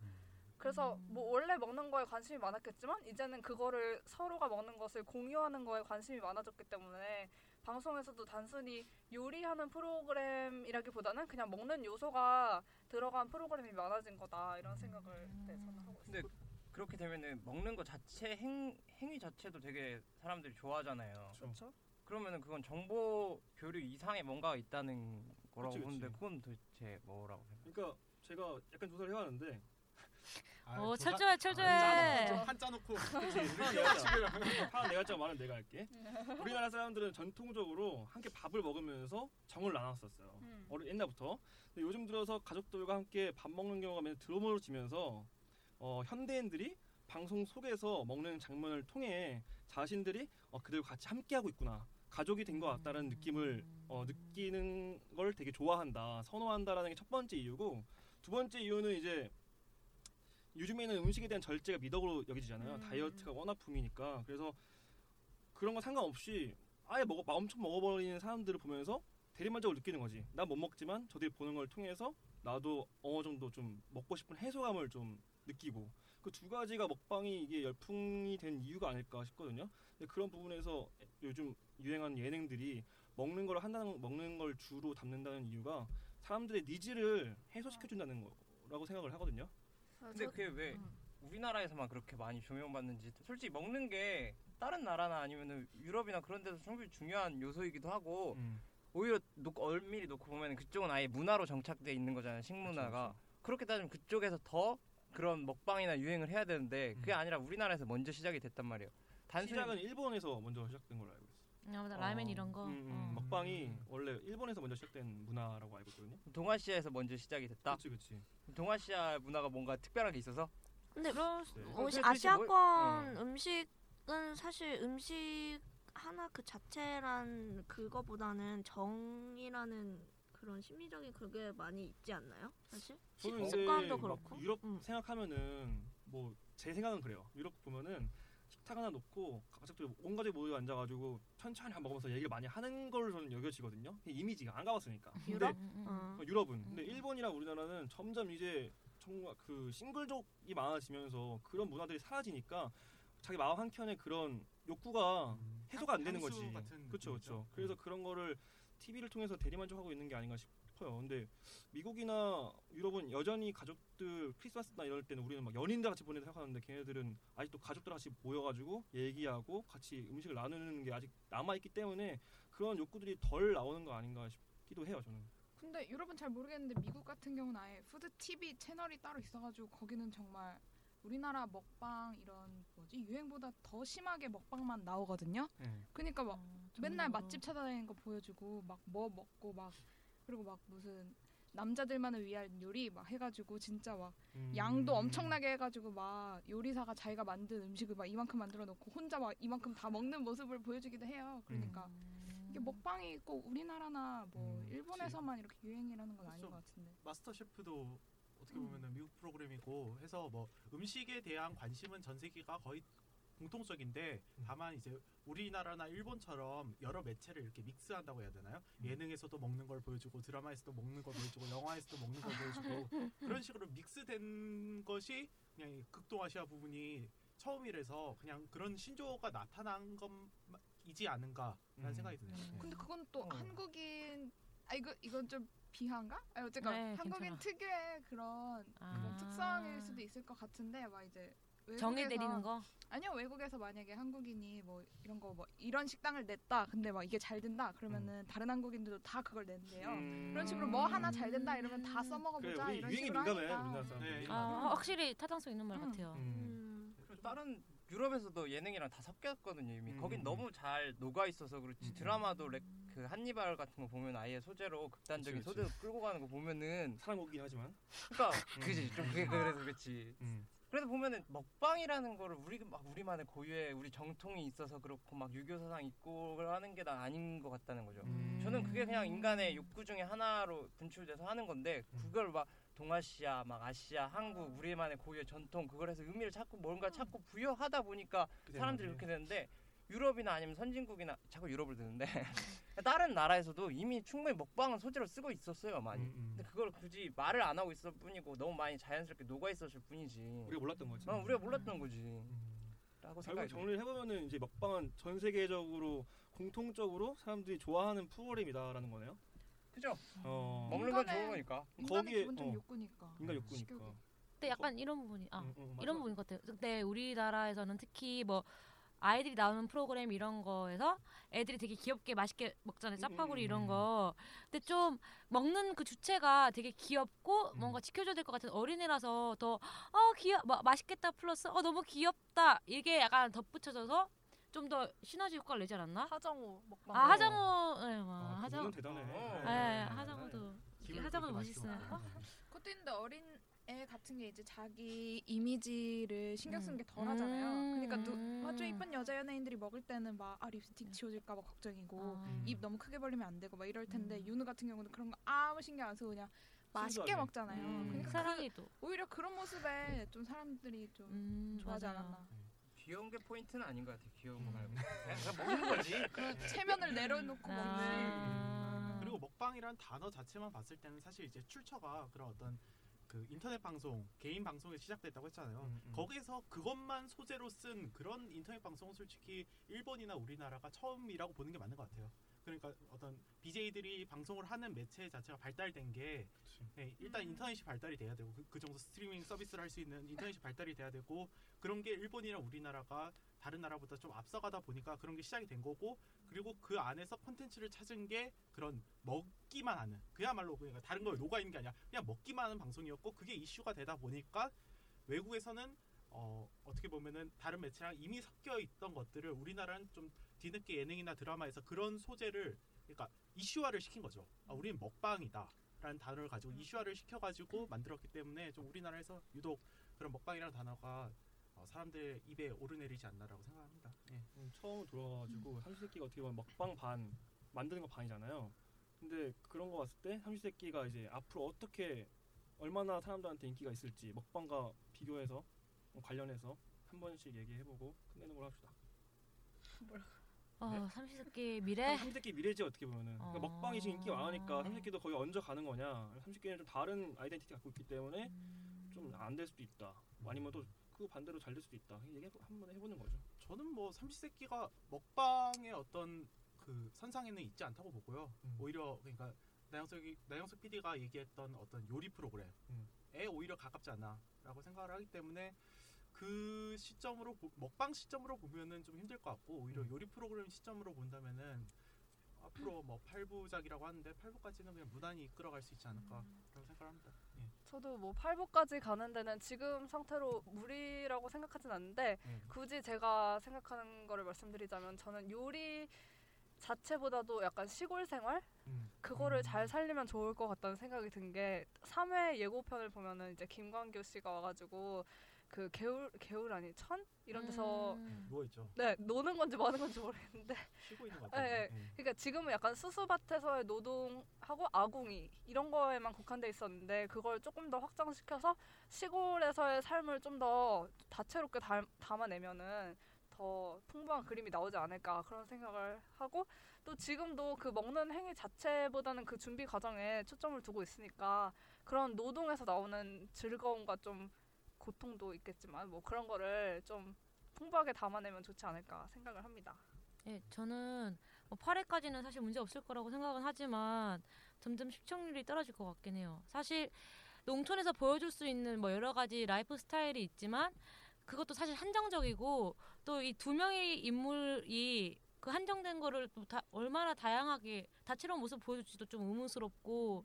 그래서 뭐 원래 먹는 거에 관심이 많았겠지만 이제는 그거를 서로가 먹는 것을 공유하는 거에 관심이 많아졌기 때문에 방송에서도 단순히 요리하는 프로그램이라기보다는 그냥 먹는 요소가 들어간 프로그램이 많아진 거다 이런 생각을 네, 저는 하고 있어요. 근데 그렇게 되면은 먹는 거 자체 행, 행위 자체도 되게 사람들이 좋아하잖아요. 그렇죠. 그러면은 그건 정보 교류 이상의 뭔가가 있다는 거라고 그치, 그치. 보는데 그건 도대체 뭐라고 생각해요? 그러니까 제가 약간 조사를 해왔는데 아, 오 조사- 철저해 철저해. 한짜 놓고 그치 하나 내가 짜 말은 내가 할게. 우리나라 사람들은 전통적으로 함께 밥을 먹으면서 정을 나눴었어요. 음. 어릴 옛날부터. 근데 요즘 들어서 가족들과 함께 밥 먹는 경우가 매우 드러머지면서 어, 현대인들이 방송 속에서 먹는 장면을 통해 자신들이 어, 그들과 같이 함께하고 있구나. 가족이 된 것 같다는 느낌을 어, 느끼는 걸 되게 좋아한다 선호한다라는 게 첫 번째 이유고 두 번째 이유는 이제 요즘에는 음식에 대한 절제가 미덕으로 여겨지잖아요. 음. 다이어트가 워낙 붐이니까 그래서 그런 거 상관없이 아예 먹어 막 엄청 먹어버리는 사람들을 보면서 대리만족을 느끼는 거지. 난 못 먹지만 저들이 보는 걸 통해서 나도 어느 정도 좀 먹고 싶은 해소감을 좀 느끼고 그 두 가지가 먹방이 이게 열풍이 된 이유가 아닐까 싶거든요. 근데 그런 부분에서 요즘 유행하는 예능들이 먹는 걸 한다는 먹는 걸 주로 담는다는 이유가 사람들의 needs를 해소시켜 준다는 거라고 생각을 하거든요. 근데 그게 왜 음. 우리나라에서만 그렇게 많이 조명받는지 솔직히 먹는 게 다른 나라나 아니면은 유럽이나 그런 데서 충분히 중요한 요소이기도 하고 음. 오히려 놓고 엄밀히 놓고 보면 그쪽은 아예 문화로 정착돼 있는 거잖아요. 식문화가. 그렇게 따지면 그쪽에서 더 그런 먹방이나 유행을 해야 되는데 그게 아니라 우리나라에서 먼저 시작이 됐단 말이에요. 단순히 시작은 일본에서 먼저 시작된 걸로 알고 있어요. 아, 맞아. 라면 이런 거. 음, 음, 어. 먹방이 원래 일본에서 먼저 시작된 문화라고 알고 있거든요. 동아시아에서 먼저 시작이 됐다. 그렇지, 그렇지. 동아시아 문화가 뭔가 특별하게 있어서 근데 네. 어, 아시아권 뭐- 어. 음식은 사실 음식 하나 그 자체란 그거보다는 정이라는 그런 심리적인 그게 많이 있지 않나요? 사실 막 그렇고 유럽 생각하면은 뭐 제 생각은 그래요. 유럽 보면은 식탁 하나 놓고 가족들 온 가족이 모여 앉아가지고 천천히 밥 먹으면서 얘기를 많이 하는 걸로 저는 여겨지거든요. 그 이미지가 안 가봤으니까. 근데 유럽? 음, 어. 어, 유럽은 근데 일본이랑 우리나라는 점점 이제 정말 그 싱글족이 많아지면서 그런 문화들이 사라지니까 자기 마음 한 켠에 그런 욕구가 해소가 안 되는 음, 거지. 그렇죠. 그렇죠. 그래서 그런 거를 TV를 통해서 대리만족하고 있는 게 아닌가 싶 어요. 근데 미국이나 유럽은 여전히 가족들 크리스마스나 이럴 때는 우리는 막 연인들 같이 보내다 생각하는데 걔네들은 아직도 가족들 같이 모여가지고 얘기하고 같이 음식을 나누는 게 아직 남아 있기 때문에 그런 욕구들이 덜 나오는 거 아닌가 싶기도 해요. 저는. 근데 유럽은 잘 모르겠는데 미국 같은 경우는 아예 food TV 채널이 따로 있어가지고 거기는 정말 우리나라 먹방 이런 뭐지 유행보다 더 심하게 먹방만 나오거든요. 네. 그러니까 막 맨날 정말로. 맛집 찾아다니는 거 보여주고 막 뭐 먹고 막 그리고 막 무슨 남자들만을 위한 요리 막 해가지고 진짜 막 음. 양도 엄청나게 해가지고 막 요리사가 자기가 만든 음식을 막 이만큼 만들어 놓고 혼자 막 이만큼 다 먹는 모습을 보여주기도 해요. 그러니까 음. 이게 먹방이 꼭 우리나라나 뭐 음, 일본에서만 이렇게 유행이라는 건 아닌 그렇죠. 것 같은데. 마스터 셰프도 어떻게 음. 보면은 미국 프로그램이고 해서 뭐 음식에 대한 관심은 전 세계가 거의 공통적인데 음. 다만 이제 우리나라나 일본처럼 여러 매체를 이렇게 믹스한다고 해야 되나요? 음. 예능에서도 먹는 걸 보여주고 드라마에서도 먹는 걸 보여주고 영화에서도 먹는 걸 보여주고 그런 식으로 믹스된 것이 그냥 이 극동아시아 부분이 처음이라서 그냥 그런 신조어가 나타난 것이지 않은가라는 음. 생각이 드네요. 네. 근데 그건 또 어. 한국인 아 이거 이건 좀 비하인가? 아 어쨌건 네, 한국인 괜찮아. 특유의 그런 아. 그런 특성일 수도 있을 것 같은데 막 이제 외국에서- 내리는 거? 아니요 외국에서 만약에 한국인이 뭐 이런 거 뭐 이런 식당을 냈다 근데 막 이게 잘 된다 그러면은 다른 한국인들도 다 그걸 낸대요 음. 그런 식으로 뭐 하나 잘 된다 이러면 다 써먹어보자 그래, 이런 유행이 식으로 민감해, 하니까. 네. 아, 확실히 타당성 있는 말 음. 같아요. 음. 다른 유럽에서도 예능이랑 다 섞였거든요 이미. 음, 거긴 음. 너무 잘 녹아 있어서 그렇지 음, 드라마도 렉, 그 한니발 같은 거 보면 아예 소재로 극단적인 그치, 그치. 소재로 끌고 가는 거 보면은 사람 고기긴 하지만. 그러니까 그지 좀 그게 그래서 그렇지. 음. 그래서 보면은 먹방이라는 거를 우리 막 우리만의 고유의 우리 전통이 있어서 그렇고 막 유교 사상 있고 하는 게 난 아닌 것 같다는 거죠. 음. 저는 그게 그냥 인간의 욕구 중에 하나로 분출돼서 하는 건데 음. 그걸 막 동아시아, 막 아시아, 한국 우리만의 고유의 전통 그걸 해서 의미를 찾고 뭔가 찾고 부여하다 보니까 사람들이. 그렇게 되는데 유럽이나 아니면 선진국이나 자꾸 유럽을 드는데 다른 나라에서도 이미 충분히 먹방은 소재로 쓰고 있었어요 많이. 음, 음. 근데 그걸 굳이 말을 안 하고 있을 뿐이고 너무 많이 자연스럽게 녹아 있었을 뿐이지. 우리가 몰랐던 거지. 어, 우리가 몰랐던 거지. 음. 라고 결국 생각이 정리를 해보면은 이제 먹방은 전 세계적으로 공통적으로 사람들이 좋아하는 프로그램이다라는 거네요. 그죠? 어. 먹는 건 좋은 거니까. 거기에- 기본적인 어. 욕구니까 인간 욕구니까. 식욕이. 근데 약간 이런 부분이 아 음, 음. 이런 부분인 것 같아요. 근데 우리나라에서는 특히 뭐 아이들이 나오는 프로그램 이런 거에서 애들이 되게 귀엽게 맛있게 먹잖아요. 짜파구리 음, 이런 음. 거. 근데 좀 먹는 그 주체가 되게 귀엽고 음. 뭔가 지켜줘야 될 것 같은 어린애라서 더 어 귀여 뭐, 맛있겠다 플러스 어 너무 귀엽다 이게 약간 덧붙여져서 좀 더 시너지 효과를 내지 않았나? 하정우 먹방. 아 하정우 네, 뭐 아, 하정우 대단해. 어. 네, 하정우도 하정우도 멋있어요. 그것도 있는데 어린 애 같은 게 이제 자기 이미지를 신경 쓰는 음. 게 덜 하잖아요. 그러니까 누, 음. 아주 이쁜 여자 연예인들이 먹을 때는 막 아 립스틱 지워질까 봐 걱정이고 아. 입 너무 크게 벌리면 안 되고 막 이럴 텐데 음. 윤우 같은 경우는 그런 거 아무 신경 안 쓰고 그냥 맛있게. 먹잖아요. 음. 그러니까 그, 사랑이도 오히려 그런 모습에 좀 사람들이 좀 음, 좋아하지 맞아요. 않았나. 귀여운 게 포인트는 아닌 것 같아. 귀여운 거 음. 말고. 먹는 거지. 그 체면을 내려놓고 먹는. 아. 그리고 먹방이란 단어 자체만 봤을 때는 사실 이제 출처가 그런 어떤 그 인터넷 방송, 개인 방송에 시작됐다고 했잖아요. 음, 음. 거기서 그것만 소재로 쓴 그런 인터넷 방송은 솔직히 일본이나 우리나라가 처음이라고 보는 게 맞는 것 같아요. 그러니까 어떤 BJ들이 방송을 하는 매체 자체가 발달된 게 네, 일단 인터넷이 발달이 돼야 되고 그, 그 정도 스트리밍 서비스를 할 수 있는 인터넷이 발달이 돼야 되고 그런 게 일본이랑 우리나라가 다른 나라보다 좀 앞서가다 보니까 그런 게 시작이 된 거고 그리고 그 안에서 콘텐츠를 찾은 게 그런 먹기만 하는 그야말로 그러니까 다른 걸 녹아 있는 게 아니라 그냥 먹기만 하는 방송이었고 그게 이슈가 되다 보니까 외국에서는 어, 어떻게 보면은 다른 매체랑 이미 섞여 있던 것들을 우리나라는 좀 뒤늦게 예능이나 드라마에서 그런 소재를 그러니까 이슈화를 시킨 거죠. 아, 우리는 먹방이다 라는 단어를 가지고 이슈화를 시켜가지고 만들었기 때문에 좀 우리나라에서 유독 그런 먹방이라는 단어가 어, 사람들 입에 오르내리지 않나라고 생각합니다. 예. 음, 처음 들어와가지고 삼시세끼가 어떻게 보면 먹방 반 만드는 거 반이잖아요. 근데 그런 거 봤을 때 삼시세끼가 이제 앞으로 어떻게 얼마나 사람들한테 인기가 있을지 먹방과 비교해서 뭐 관련해서 한 번씩 얘기해보고 끝내는 걸로 합시다. 어, 삼시세끼 미래. 삼시세끼 미래지 어떻게 보면은 그러니까 어. 먹방이 지금 인기가 많으니까 삼시세끼도 거의 얹어 가는 거냐? 삼시세끼는 좀 다른 아이덴티티 갖고 있기 때문에 음. 좀안 될 수도 있다. 아니면 또 그 반대로 잘 될 수도 있다. 얘기 한번 해보는 거죠. 저는 뭐 삼시세끼가 먹방의 어떤 그 선상에는 있지 않다고 보고요. 오히려 그러니까 나영석이 나영석 PD가 얘기했던 어떤 요리 프로그램에 오히려 가깝지 않나라고 생각을 하기 때문에 그 시점으로 보- 먹방 시점으로 보면은 좀 힘들 것 같고 오히려 요리 프로그램 시점으로 본다면은 앞으로 뭐 8부작이라고 하는데 8부까지는 그냥 무난히 이끌어갈 수 있지 않을까라고 생각을 합니다. 예. 저도 뭐 8부까지 가는 데는 지금 상태로 무리라고 생각하진 않는데 네. 굳이 제가 생각하는 거를 말씀드리자면 저는 요리 자체보다도 약간 시골 생활 음. 그거를 잘 살리면 좋을 것 같다는 생각이 든 게 3회 예고편을 보면은 이제 김광규 씨가 와가지고 그 개울 개울 아니 천 이런 데서 음. 누워 있죠. 네 노는 건지 뭐 하는 건지 모르겠는데 쉬고 있는 것 예, 같아요. 예. 예. 그러니까 지금은 약간 수수밭에서의 노동하고 아궁이 이런 거에만 국한돼 있었는데 그걸 조금 더 확장시켜서 시골에서의 삶을 좀 더 다채롭게 달, 담아내면은 더 풍부한 그림이 나오지 않을까 그런 생각을 하고 또 지금도 그 먹는 행위 자체보다는 그 준비 과정에 초점을 두고 있으니까 그런 노동에서 나오는 즐거움과 좀 고통도 있겠지만 뭐 그런 거를 좀 풍부하게 담아내면 좋지 않을까 생각을 합니다. 예, 저는 뭐 8회까지는 사실 문제 없을 거라고 생각은 하지만 점점 시청률이 떨어질 것 같긴 해요. 사실 농촌에서 보여줄 수 있는 뭐 여러 가지 라이프 스타일이 있지만 그것도 사실 한정적이고 또 이 두 명의 인물이 그 한정된 거를 또 다 얼마나 다양하게 다채로운 모습 보여줄지도 좀 의문스럽고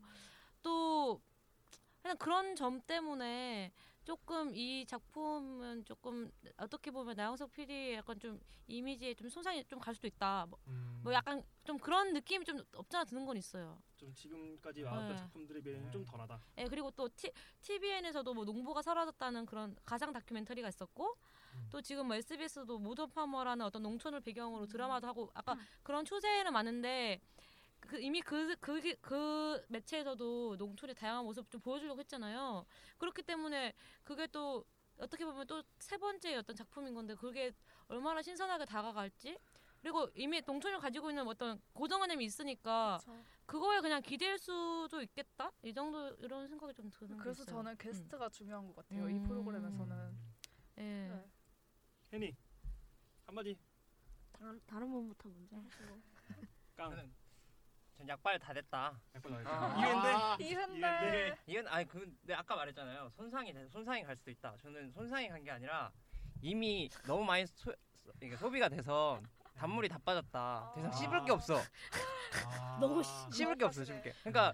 또 그냥 그런 점 때문에 조금 이 작품은 조금 어떻게 보면 나영석 PD의 약간 좀 이미지에 좀 손상이 좀 갈 수도 있다. 뭐, 음. 뭐 약간 좀 그런 느낌이 좀 없잖아 드는 건 있어요. 좀 지금까지 나왔던 네. 작품들에 비해는 좀 덜하다. 예, 그리고 또 T, TVN에서도 뭐 농부가 사라졌다는 그런 가상 다큐멘터리가 있었고 또 지금 뭐 SBS도 모더 파머라는 어떤 농촌을 배경으로 드라마도 하고 아까 그런 추세는 많은데 그 이미 그, 그, 그 매체에서도 농촌의 다양한 모습 좀 보여주려고 했잖아요. 그렇기 때문에 그게 또 어떻게 보면 또 세 번째 어떤 작품인 건데 그게 얼마나 신선하게 다가갈지 그리고 이미 농촌을 가지고 있는 어떤 고정관념이 있으니까 그거에 그냥 기댈 수도 있겠다 이 정도 이런 생각이 좀 드는 게 그래서 있어요. 저는 게스트가 중요한 것 같아요. 이 음. 프로그램에서는. 예. 네. 혜니 한마디. 다른 다른 분부터 먼저 하시고. 깡. 저는 전 약발 다 됐다. 약발 다 됐다. 이회인데? 이회인데. 이건 아니 그 내가 아까 말했잖아요. 손상이 돼- 손상이 갈 수도 있다. 저는 손상이 간 게 아니라 이미 너무 많이 소, 이게 소비가 돼서 단물이 다 빠졌다. 더 이상 씹을 게 없어. 너무 씹을 게 없어, 씹을 게. 그러니까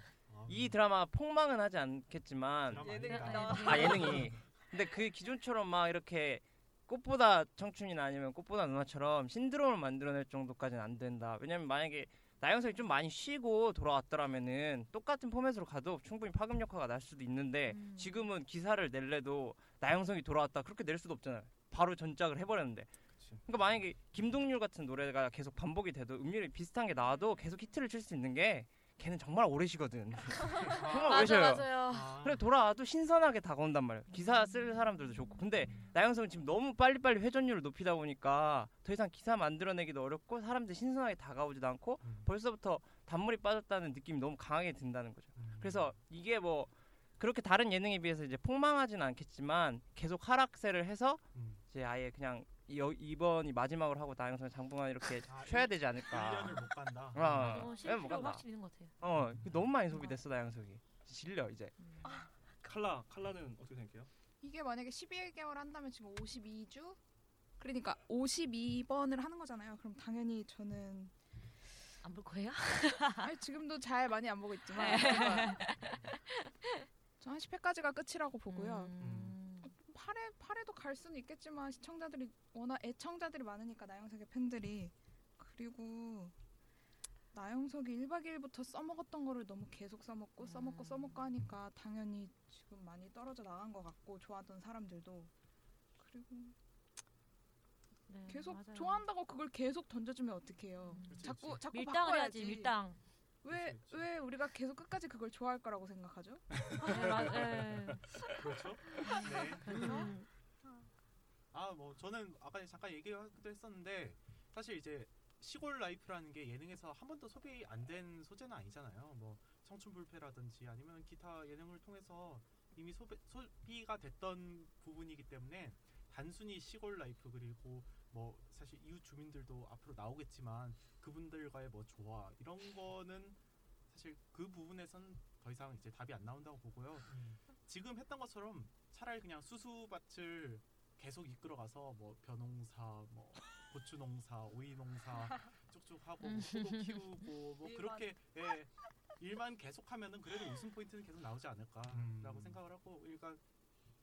이 드라마 폭망은 하지 않겠지만 예능이다. 아 예능이. 근데 그 기존처럼 막 이렇게 꽃보다 청춘이나 아니면 꽃보다 누나처럼 신드롬을 만들어낼 정도까지는 안 된다. 왜냐면 만약에 나영석이 좀 많이 쉬고 돌아왔더라면은 똑같은 포맷으로 가도 충분히 파급 효과가 날 수도 있는데 지금은 기사를 낼래도 나영석이 돌아왔다 그렇게 낼 수도 없잖아요. 바로 전작을 해버렸는데. 그러니까 만약에 김동률 같은 노래가 계속 반복이 돼도 음률이 비슷한 게 나와도 계속 히트를 칠 수 있는 게 걔는 정말 오래 쉬거든. 정말 오래 맞아, 쉬어요. 맞아요. 그래 돌아와도 신선하게 다가온단 말이에요. 기사 쓸 사람들도 좋고. 근데 나영석은 지금 너무 빨리빨리 회전율을 높이다 보니까 더 이상 기사 만들어내기도 어렵고 사람들이 신선하게 다가오지도 않고 벌써부터 단물이 빠졌다는 느낌이 너무 강하게 든다는 거죠. 그래서 이게 뭐 그렇게 다른 예능에 비해서 이제 폭망하진 않겠지만 계속 하락세를 해서 이제 아예 그냥 여, 이번이 마지막으로 하고 나영석 장봉환 이렇게 아, 쉬어야 일- 되지 않을까. 1년을 못 간다. 어, 어, 왜 실제로 못 간다. 확실히 있는 것 같아요. 어, 너무 많이 소비됐어 나영석이. 질려 이제. 칼라 칼라는 어떻게 생각해요? 이게 만약에 12개월 한다면 지금 52주? 그러니까 52번을 하는 거잖아요. 그럼 당연히 저는 안 볼 거예요? 아니, 지금도 잘 많이 안 보고 있지만 저한 10회까지가 끝이라고 보고요. 음. 8회 8회도 갈 수는 있겠지만 시청자들이 워낙 애청자들이 많으니까 나영석의 팬들이 그리고 나영석이 1박 2일부터 써먹었던 거를 너무 계속 써먹고 써먹고 써먹고 하니까 당연히 지금 많이 떨어져 나간 것 같고 좋아하던 사람들도 그리고 네, 계속 맞아요. 좋아한다고 그걸 계속 던져주면 어떡해요 그치, 자꾸 그치. 자꾸 밀당을 바꿔야지 해야지 밀당. 왜 그치, 그치. 왜 우리가 계속 끝까지 그걸 좋아할 거라고 생각하죠? 네, 맞- 네. 그렇죠. 네. 음. 아 뭐 저는 아까 잠깐 얘기하기도 했었는데 사실 이제 시골 life라는 게 예능에서 한 번도 소비 안 된 소재는 아니잖아요. 뭐 청춘불패라든지 아니면 기타 예능을 통해서 이미 소비, 소비가 됐던 부분이기 때문에 단순히 시골 life 그리고 뭐 사실 이웃 주민들도 앞으로 나오겠지만 그분들과의 뭐 조화 이런 거는 사실 그 부분에선 더 이상 이제 답이 안 나온다고 보고요. 지금 했던 것처럼 차라리 그냥 수수밭을 계속 이끌어가서 뭐 벼농사, 뭐 고추농사, 오이농사 쭉쭉 하고 뭐 포도 키우고 뭐 일만. 그렇게 예, 일만 계속하면은 그래도 웃음 포인트는 계속 나오지 않을까라고 음. 생각을 하고 그러니까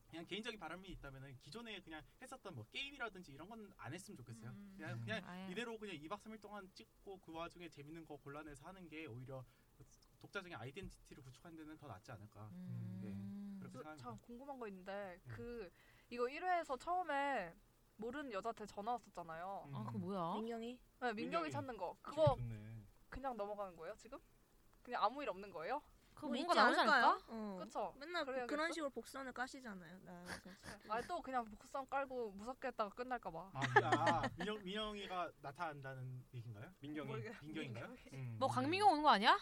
그냥 개인적인 바람이 있다면은 기존에 그냥 했었던 뭐 게임이라든지 이런 건 안 했으면 좋겠어요. 음. 그냥 그냥 아예. 이대로 그냥 2박 3일 동안 찍고 그 와중에 재밌는 거 골라내서 하는 게 오히려 독자적인 아이덴티티를 구축하는 데는 더 낫지 않을까. 음. 그렇게 저, 생각합니다. 참 궁금한 거 있는데 네. 그 이거 1회에서 처음에 모르는 여자한테 전화 왔었잖아요. 음. 아, 그거 뭐야? 민경이 네, 민경이 민경이. 찾는 거. 기분이 그거. 그냥 넘어가는 거예요 지금? 그냥 아무 일 없는 거예요? 그거 뭐 뭔가 나오지 않을까요? 않을까? 어. 그쵸? 맨날 그래야겠죠? 그런 식으로 복선을 까시잖아요. 나영석 씨. 아니 또 그냥 복선 깔고 무섭게 했다가 끝날까 봐. 아, 아 민영 민영이가 나타난다는 얘기인가요? 민경이. 모르겠- 민경인가요? 음. 뭐 강민경 오는 거 아니야?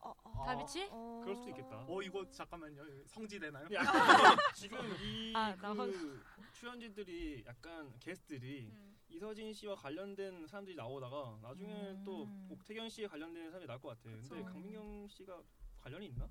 어, 어. 다비치? 어. 그럴 수도 있겠다. 어 이거 잠깐만요. 성지되나요? 야, 지금 이 아, 나그 출연진들이 약간 게스트들이 음. 이서진 씨와 관련된 사람들이 나오다가 나중에 또 음. 옥태견 씨에 관련된 사람이 나올 것 같아. 근데 그쵸. 강민경 씨가 관련이 있나?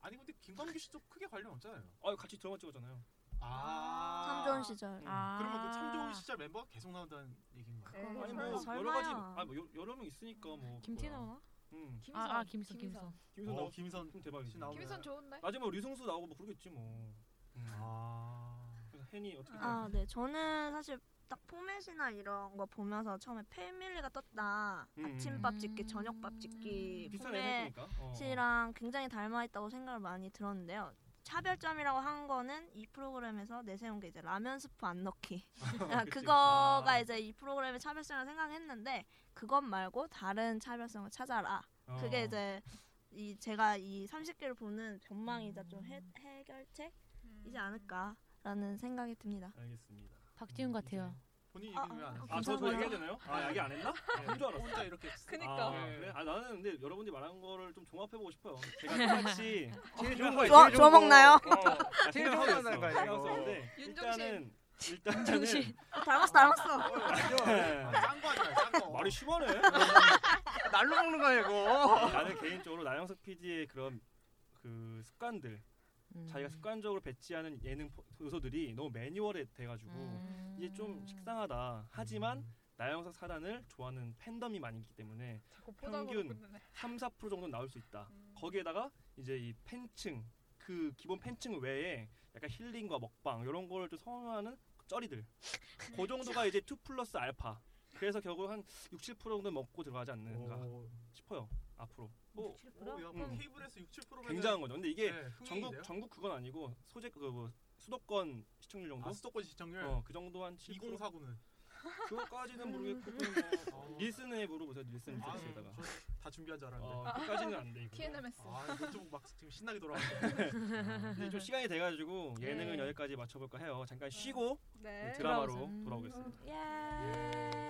아니 근데 김광규 씨도 크게 관련 없잖아요. 아, 같이 드라마 찍었잖아요. 아. 참 좋은 시절. 음. 아. 그러면 그 참 좋은 시절 멤버가 계속 나온다는 얘기인가요? 에이, 아니 설마, 뭐 설마야. 여러 가지 아뭐 여러 명 있으니까 뭐 김태 그거야. 나오나? 응. 김선. 아, 아 김선 김선. 김선 어, 나오 김선 그럼 대박이지. 김선 좋은데? 나중에 뭐 류승수 나오고 뭐 그러겠지 뭐. 음. 아. 혜니 어떻게 아, 네. 저는 사실 딱 포맷이나 이런 거 보면서 처음에 패밀리가 떴다. 음. 아침밥 짓기, 음. 저녁밥 짓기 비슷한 포맷 애니까. 어. 씨랑 굉장히 닮아 있다고 생각을 많이 들었는데요. 차별점이라고 한 거는 이 프로그램에서 내세운 게 이제 라면 스프 안 넣기. 아. 그거가 아. 이제 이 프로그램의 차별성을 생각했는데 그것 말고 다른 차별성을 찾아라. 어. 그게 이제 이 제가 이 30개를 보는 전망이자 좀 해, 해결책이지 않을까 라는 생각이 듭니다. 알겠습니다. 박지훈 같아요. 본인 아, 얘기는 왜안 아? 아, 저, 저. 얘기해야 되나요? 아, 얘기 안 했나? 네. 한줄 알았어. 혼자 이렇게 그니까. 아, 네. 그래? 아, 나는 근데 여러분들이 말한 거를 좀 종합해보고 싶어요. 제가 똑같이 제일 좋은 거 좋아- 좋아 먹나요? 어, 제일 좋은 거 하는 거야, 이거. 생각했었는데 윤종신. 일단은 일단은 윤종신. 닮았어, 닮았어. 네. 짠거 아니야, 짠 거. 말이 심하네. 날로 먹는 거야 이거. 나는 개인적으로 나영석 PD의 그런 그 습관들, 음. 자기가 습관적으로 배치하는 예능 포- 요소들이 너무 매뉴얼에 돼가지고 음. 이게 좀 식상하다. 하지만 나영석 사단을 좋아하는 팬덤이 많이 있기 때문에 평균 끝내네. 3, 4% 정도는 나올 수 있다. 음. 거기에다가 이제 이 팬층 그 기본 팬층 외에 약간 힐링과 먹방 이런 거를 좀 선호하는 쩌리들. 그 정도가 이제 2 플러스 알파. 그래서 결국 한 6, 7% 정도 먹고 들어가지 않는가 오. 싶어요. 앞으로. 뭐 오, 야, 뭐 음. 케이블에서 6, 7%면 굉장한 거죠. 근데 이게 네, 전국? 전국 그건 아니고 소재 그뭐 수도권 시청률 정도. 아, 수도권 시청률 어, 그 정도 한 7%. 2049는 그거까지는 모르겠고 그건 뭐 닐슨에 물어보세요. 닐슨 아, 리서치에다가. 다 준비한 줄 알았는데. 어, 그까지는 안 돼. 이거. TNMS. 아, 노트북 막 지금 신나게 돌아가는데. 이제 좀 시간이 돼 가지고 예능은 네. 여기까지 맞춰 볼까 해요. 잠깐 쉬고 네. 드라마로 돌아오세요. 돌아오겠습니다. 예.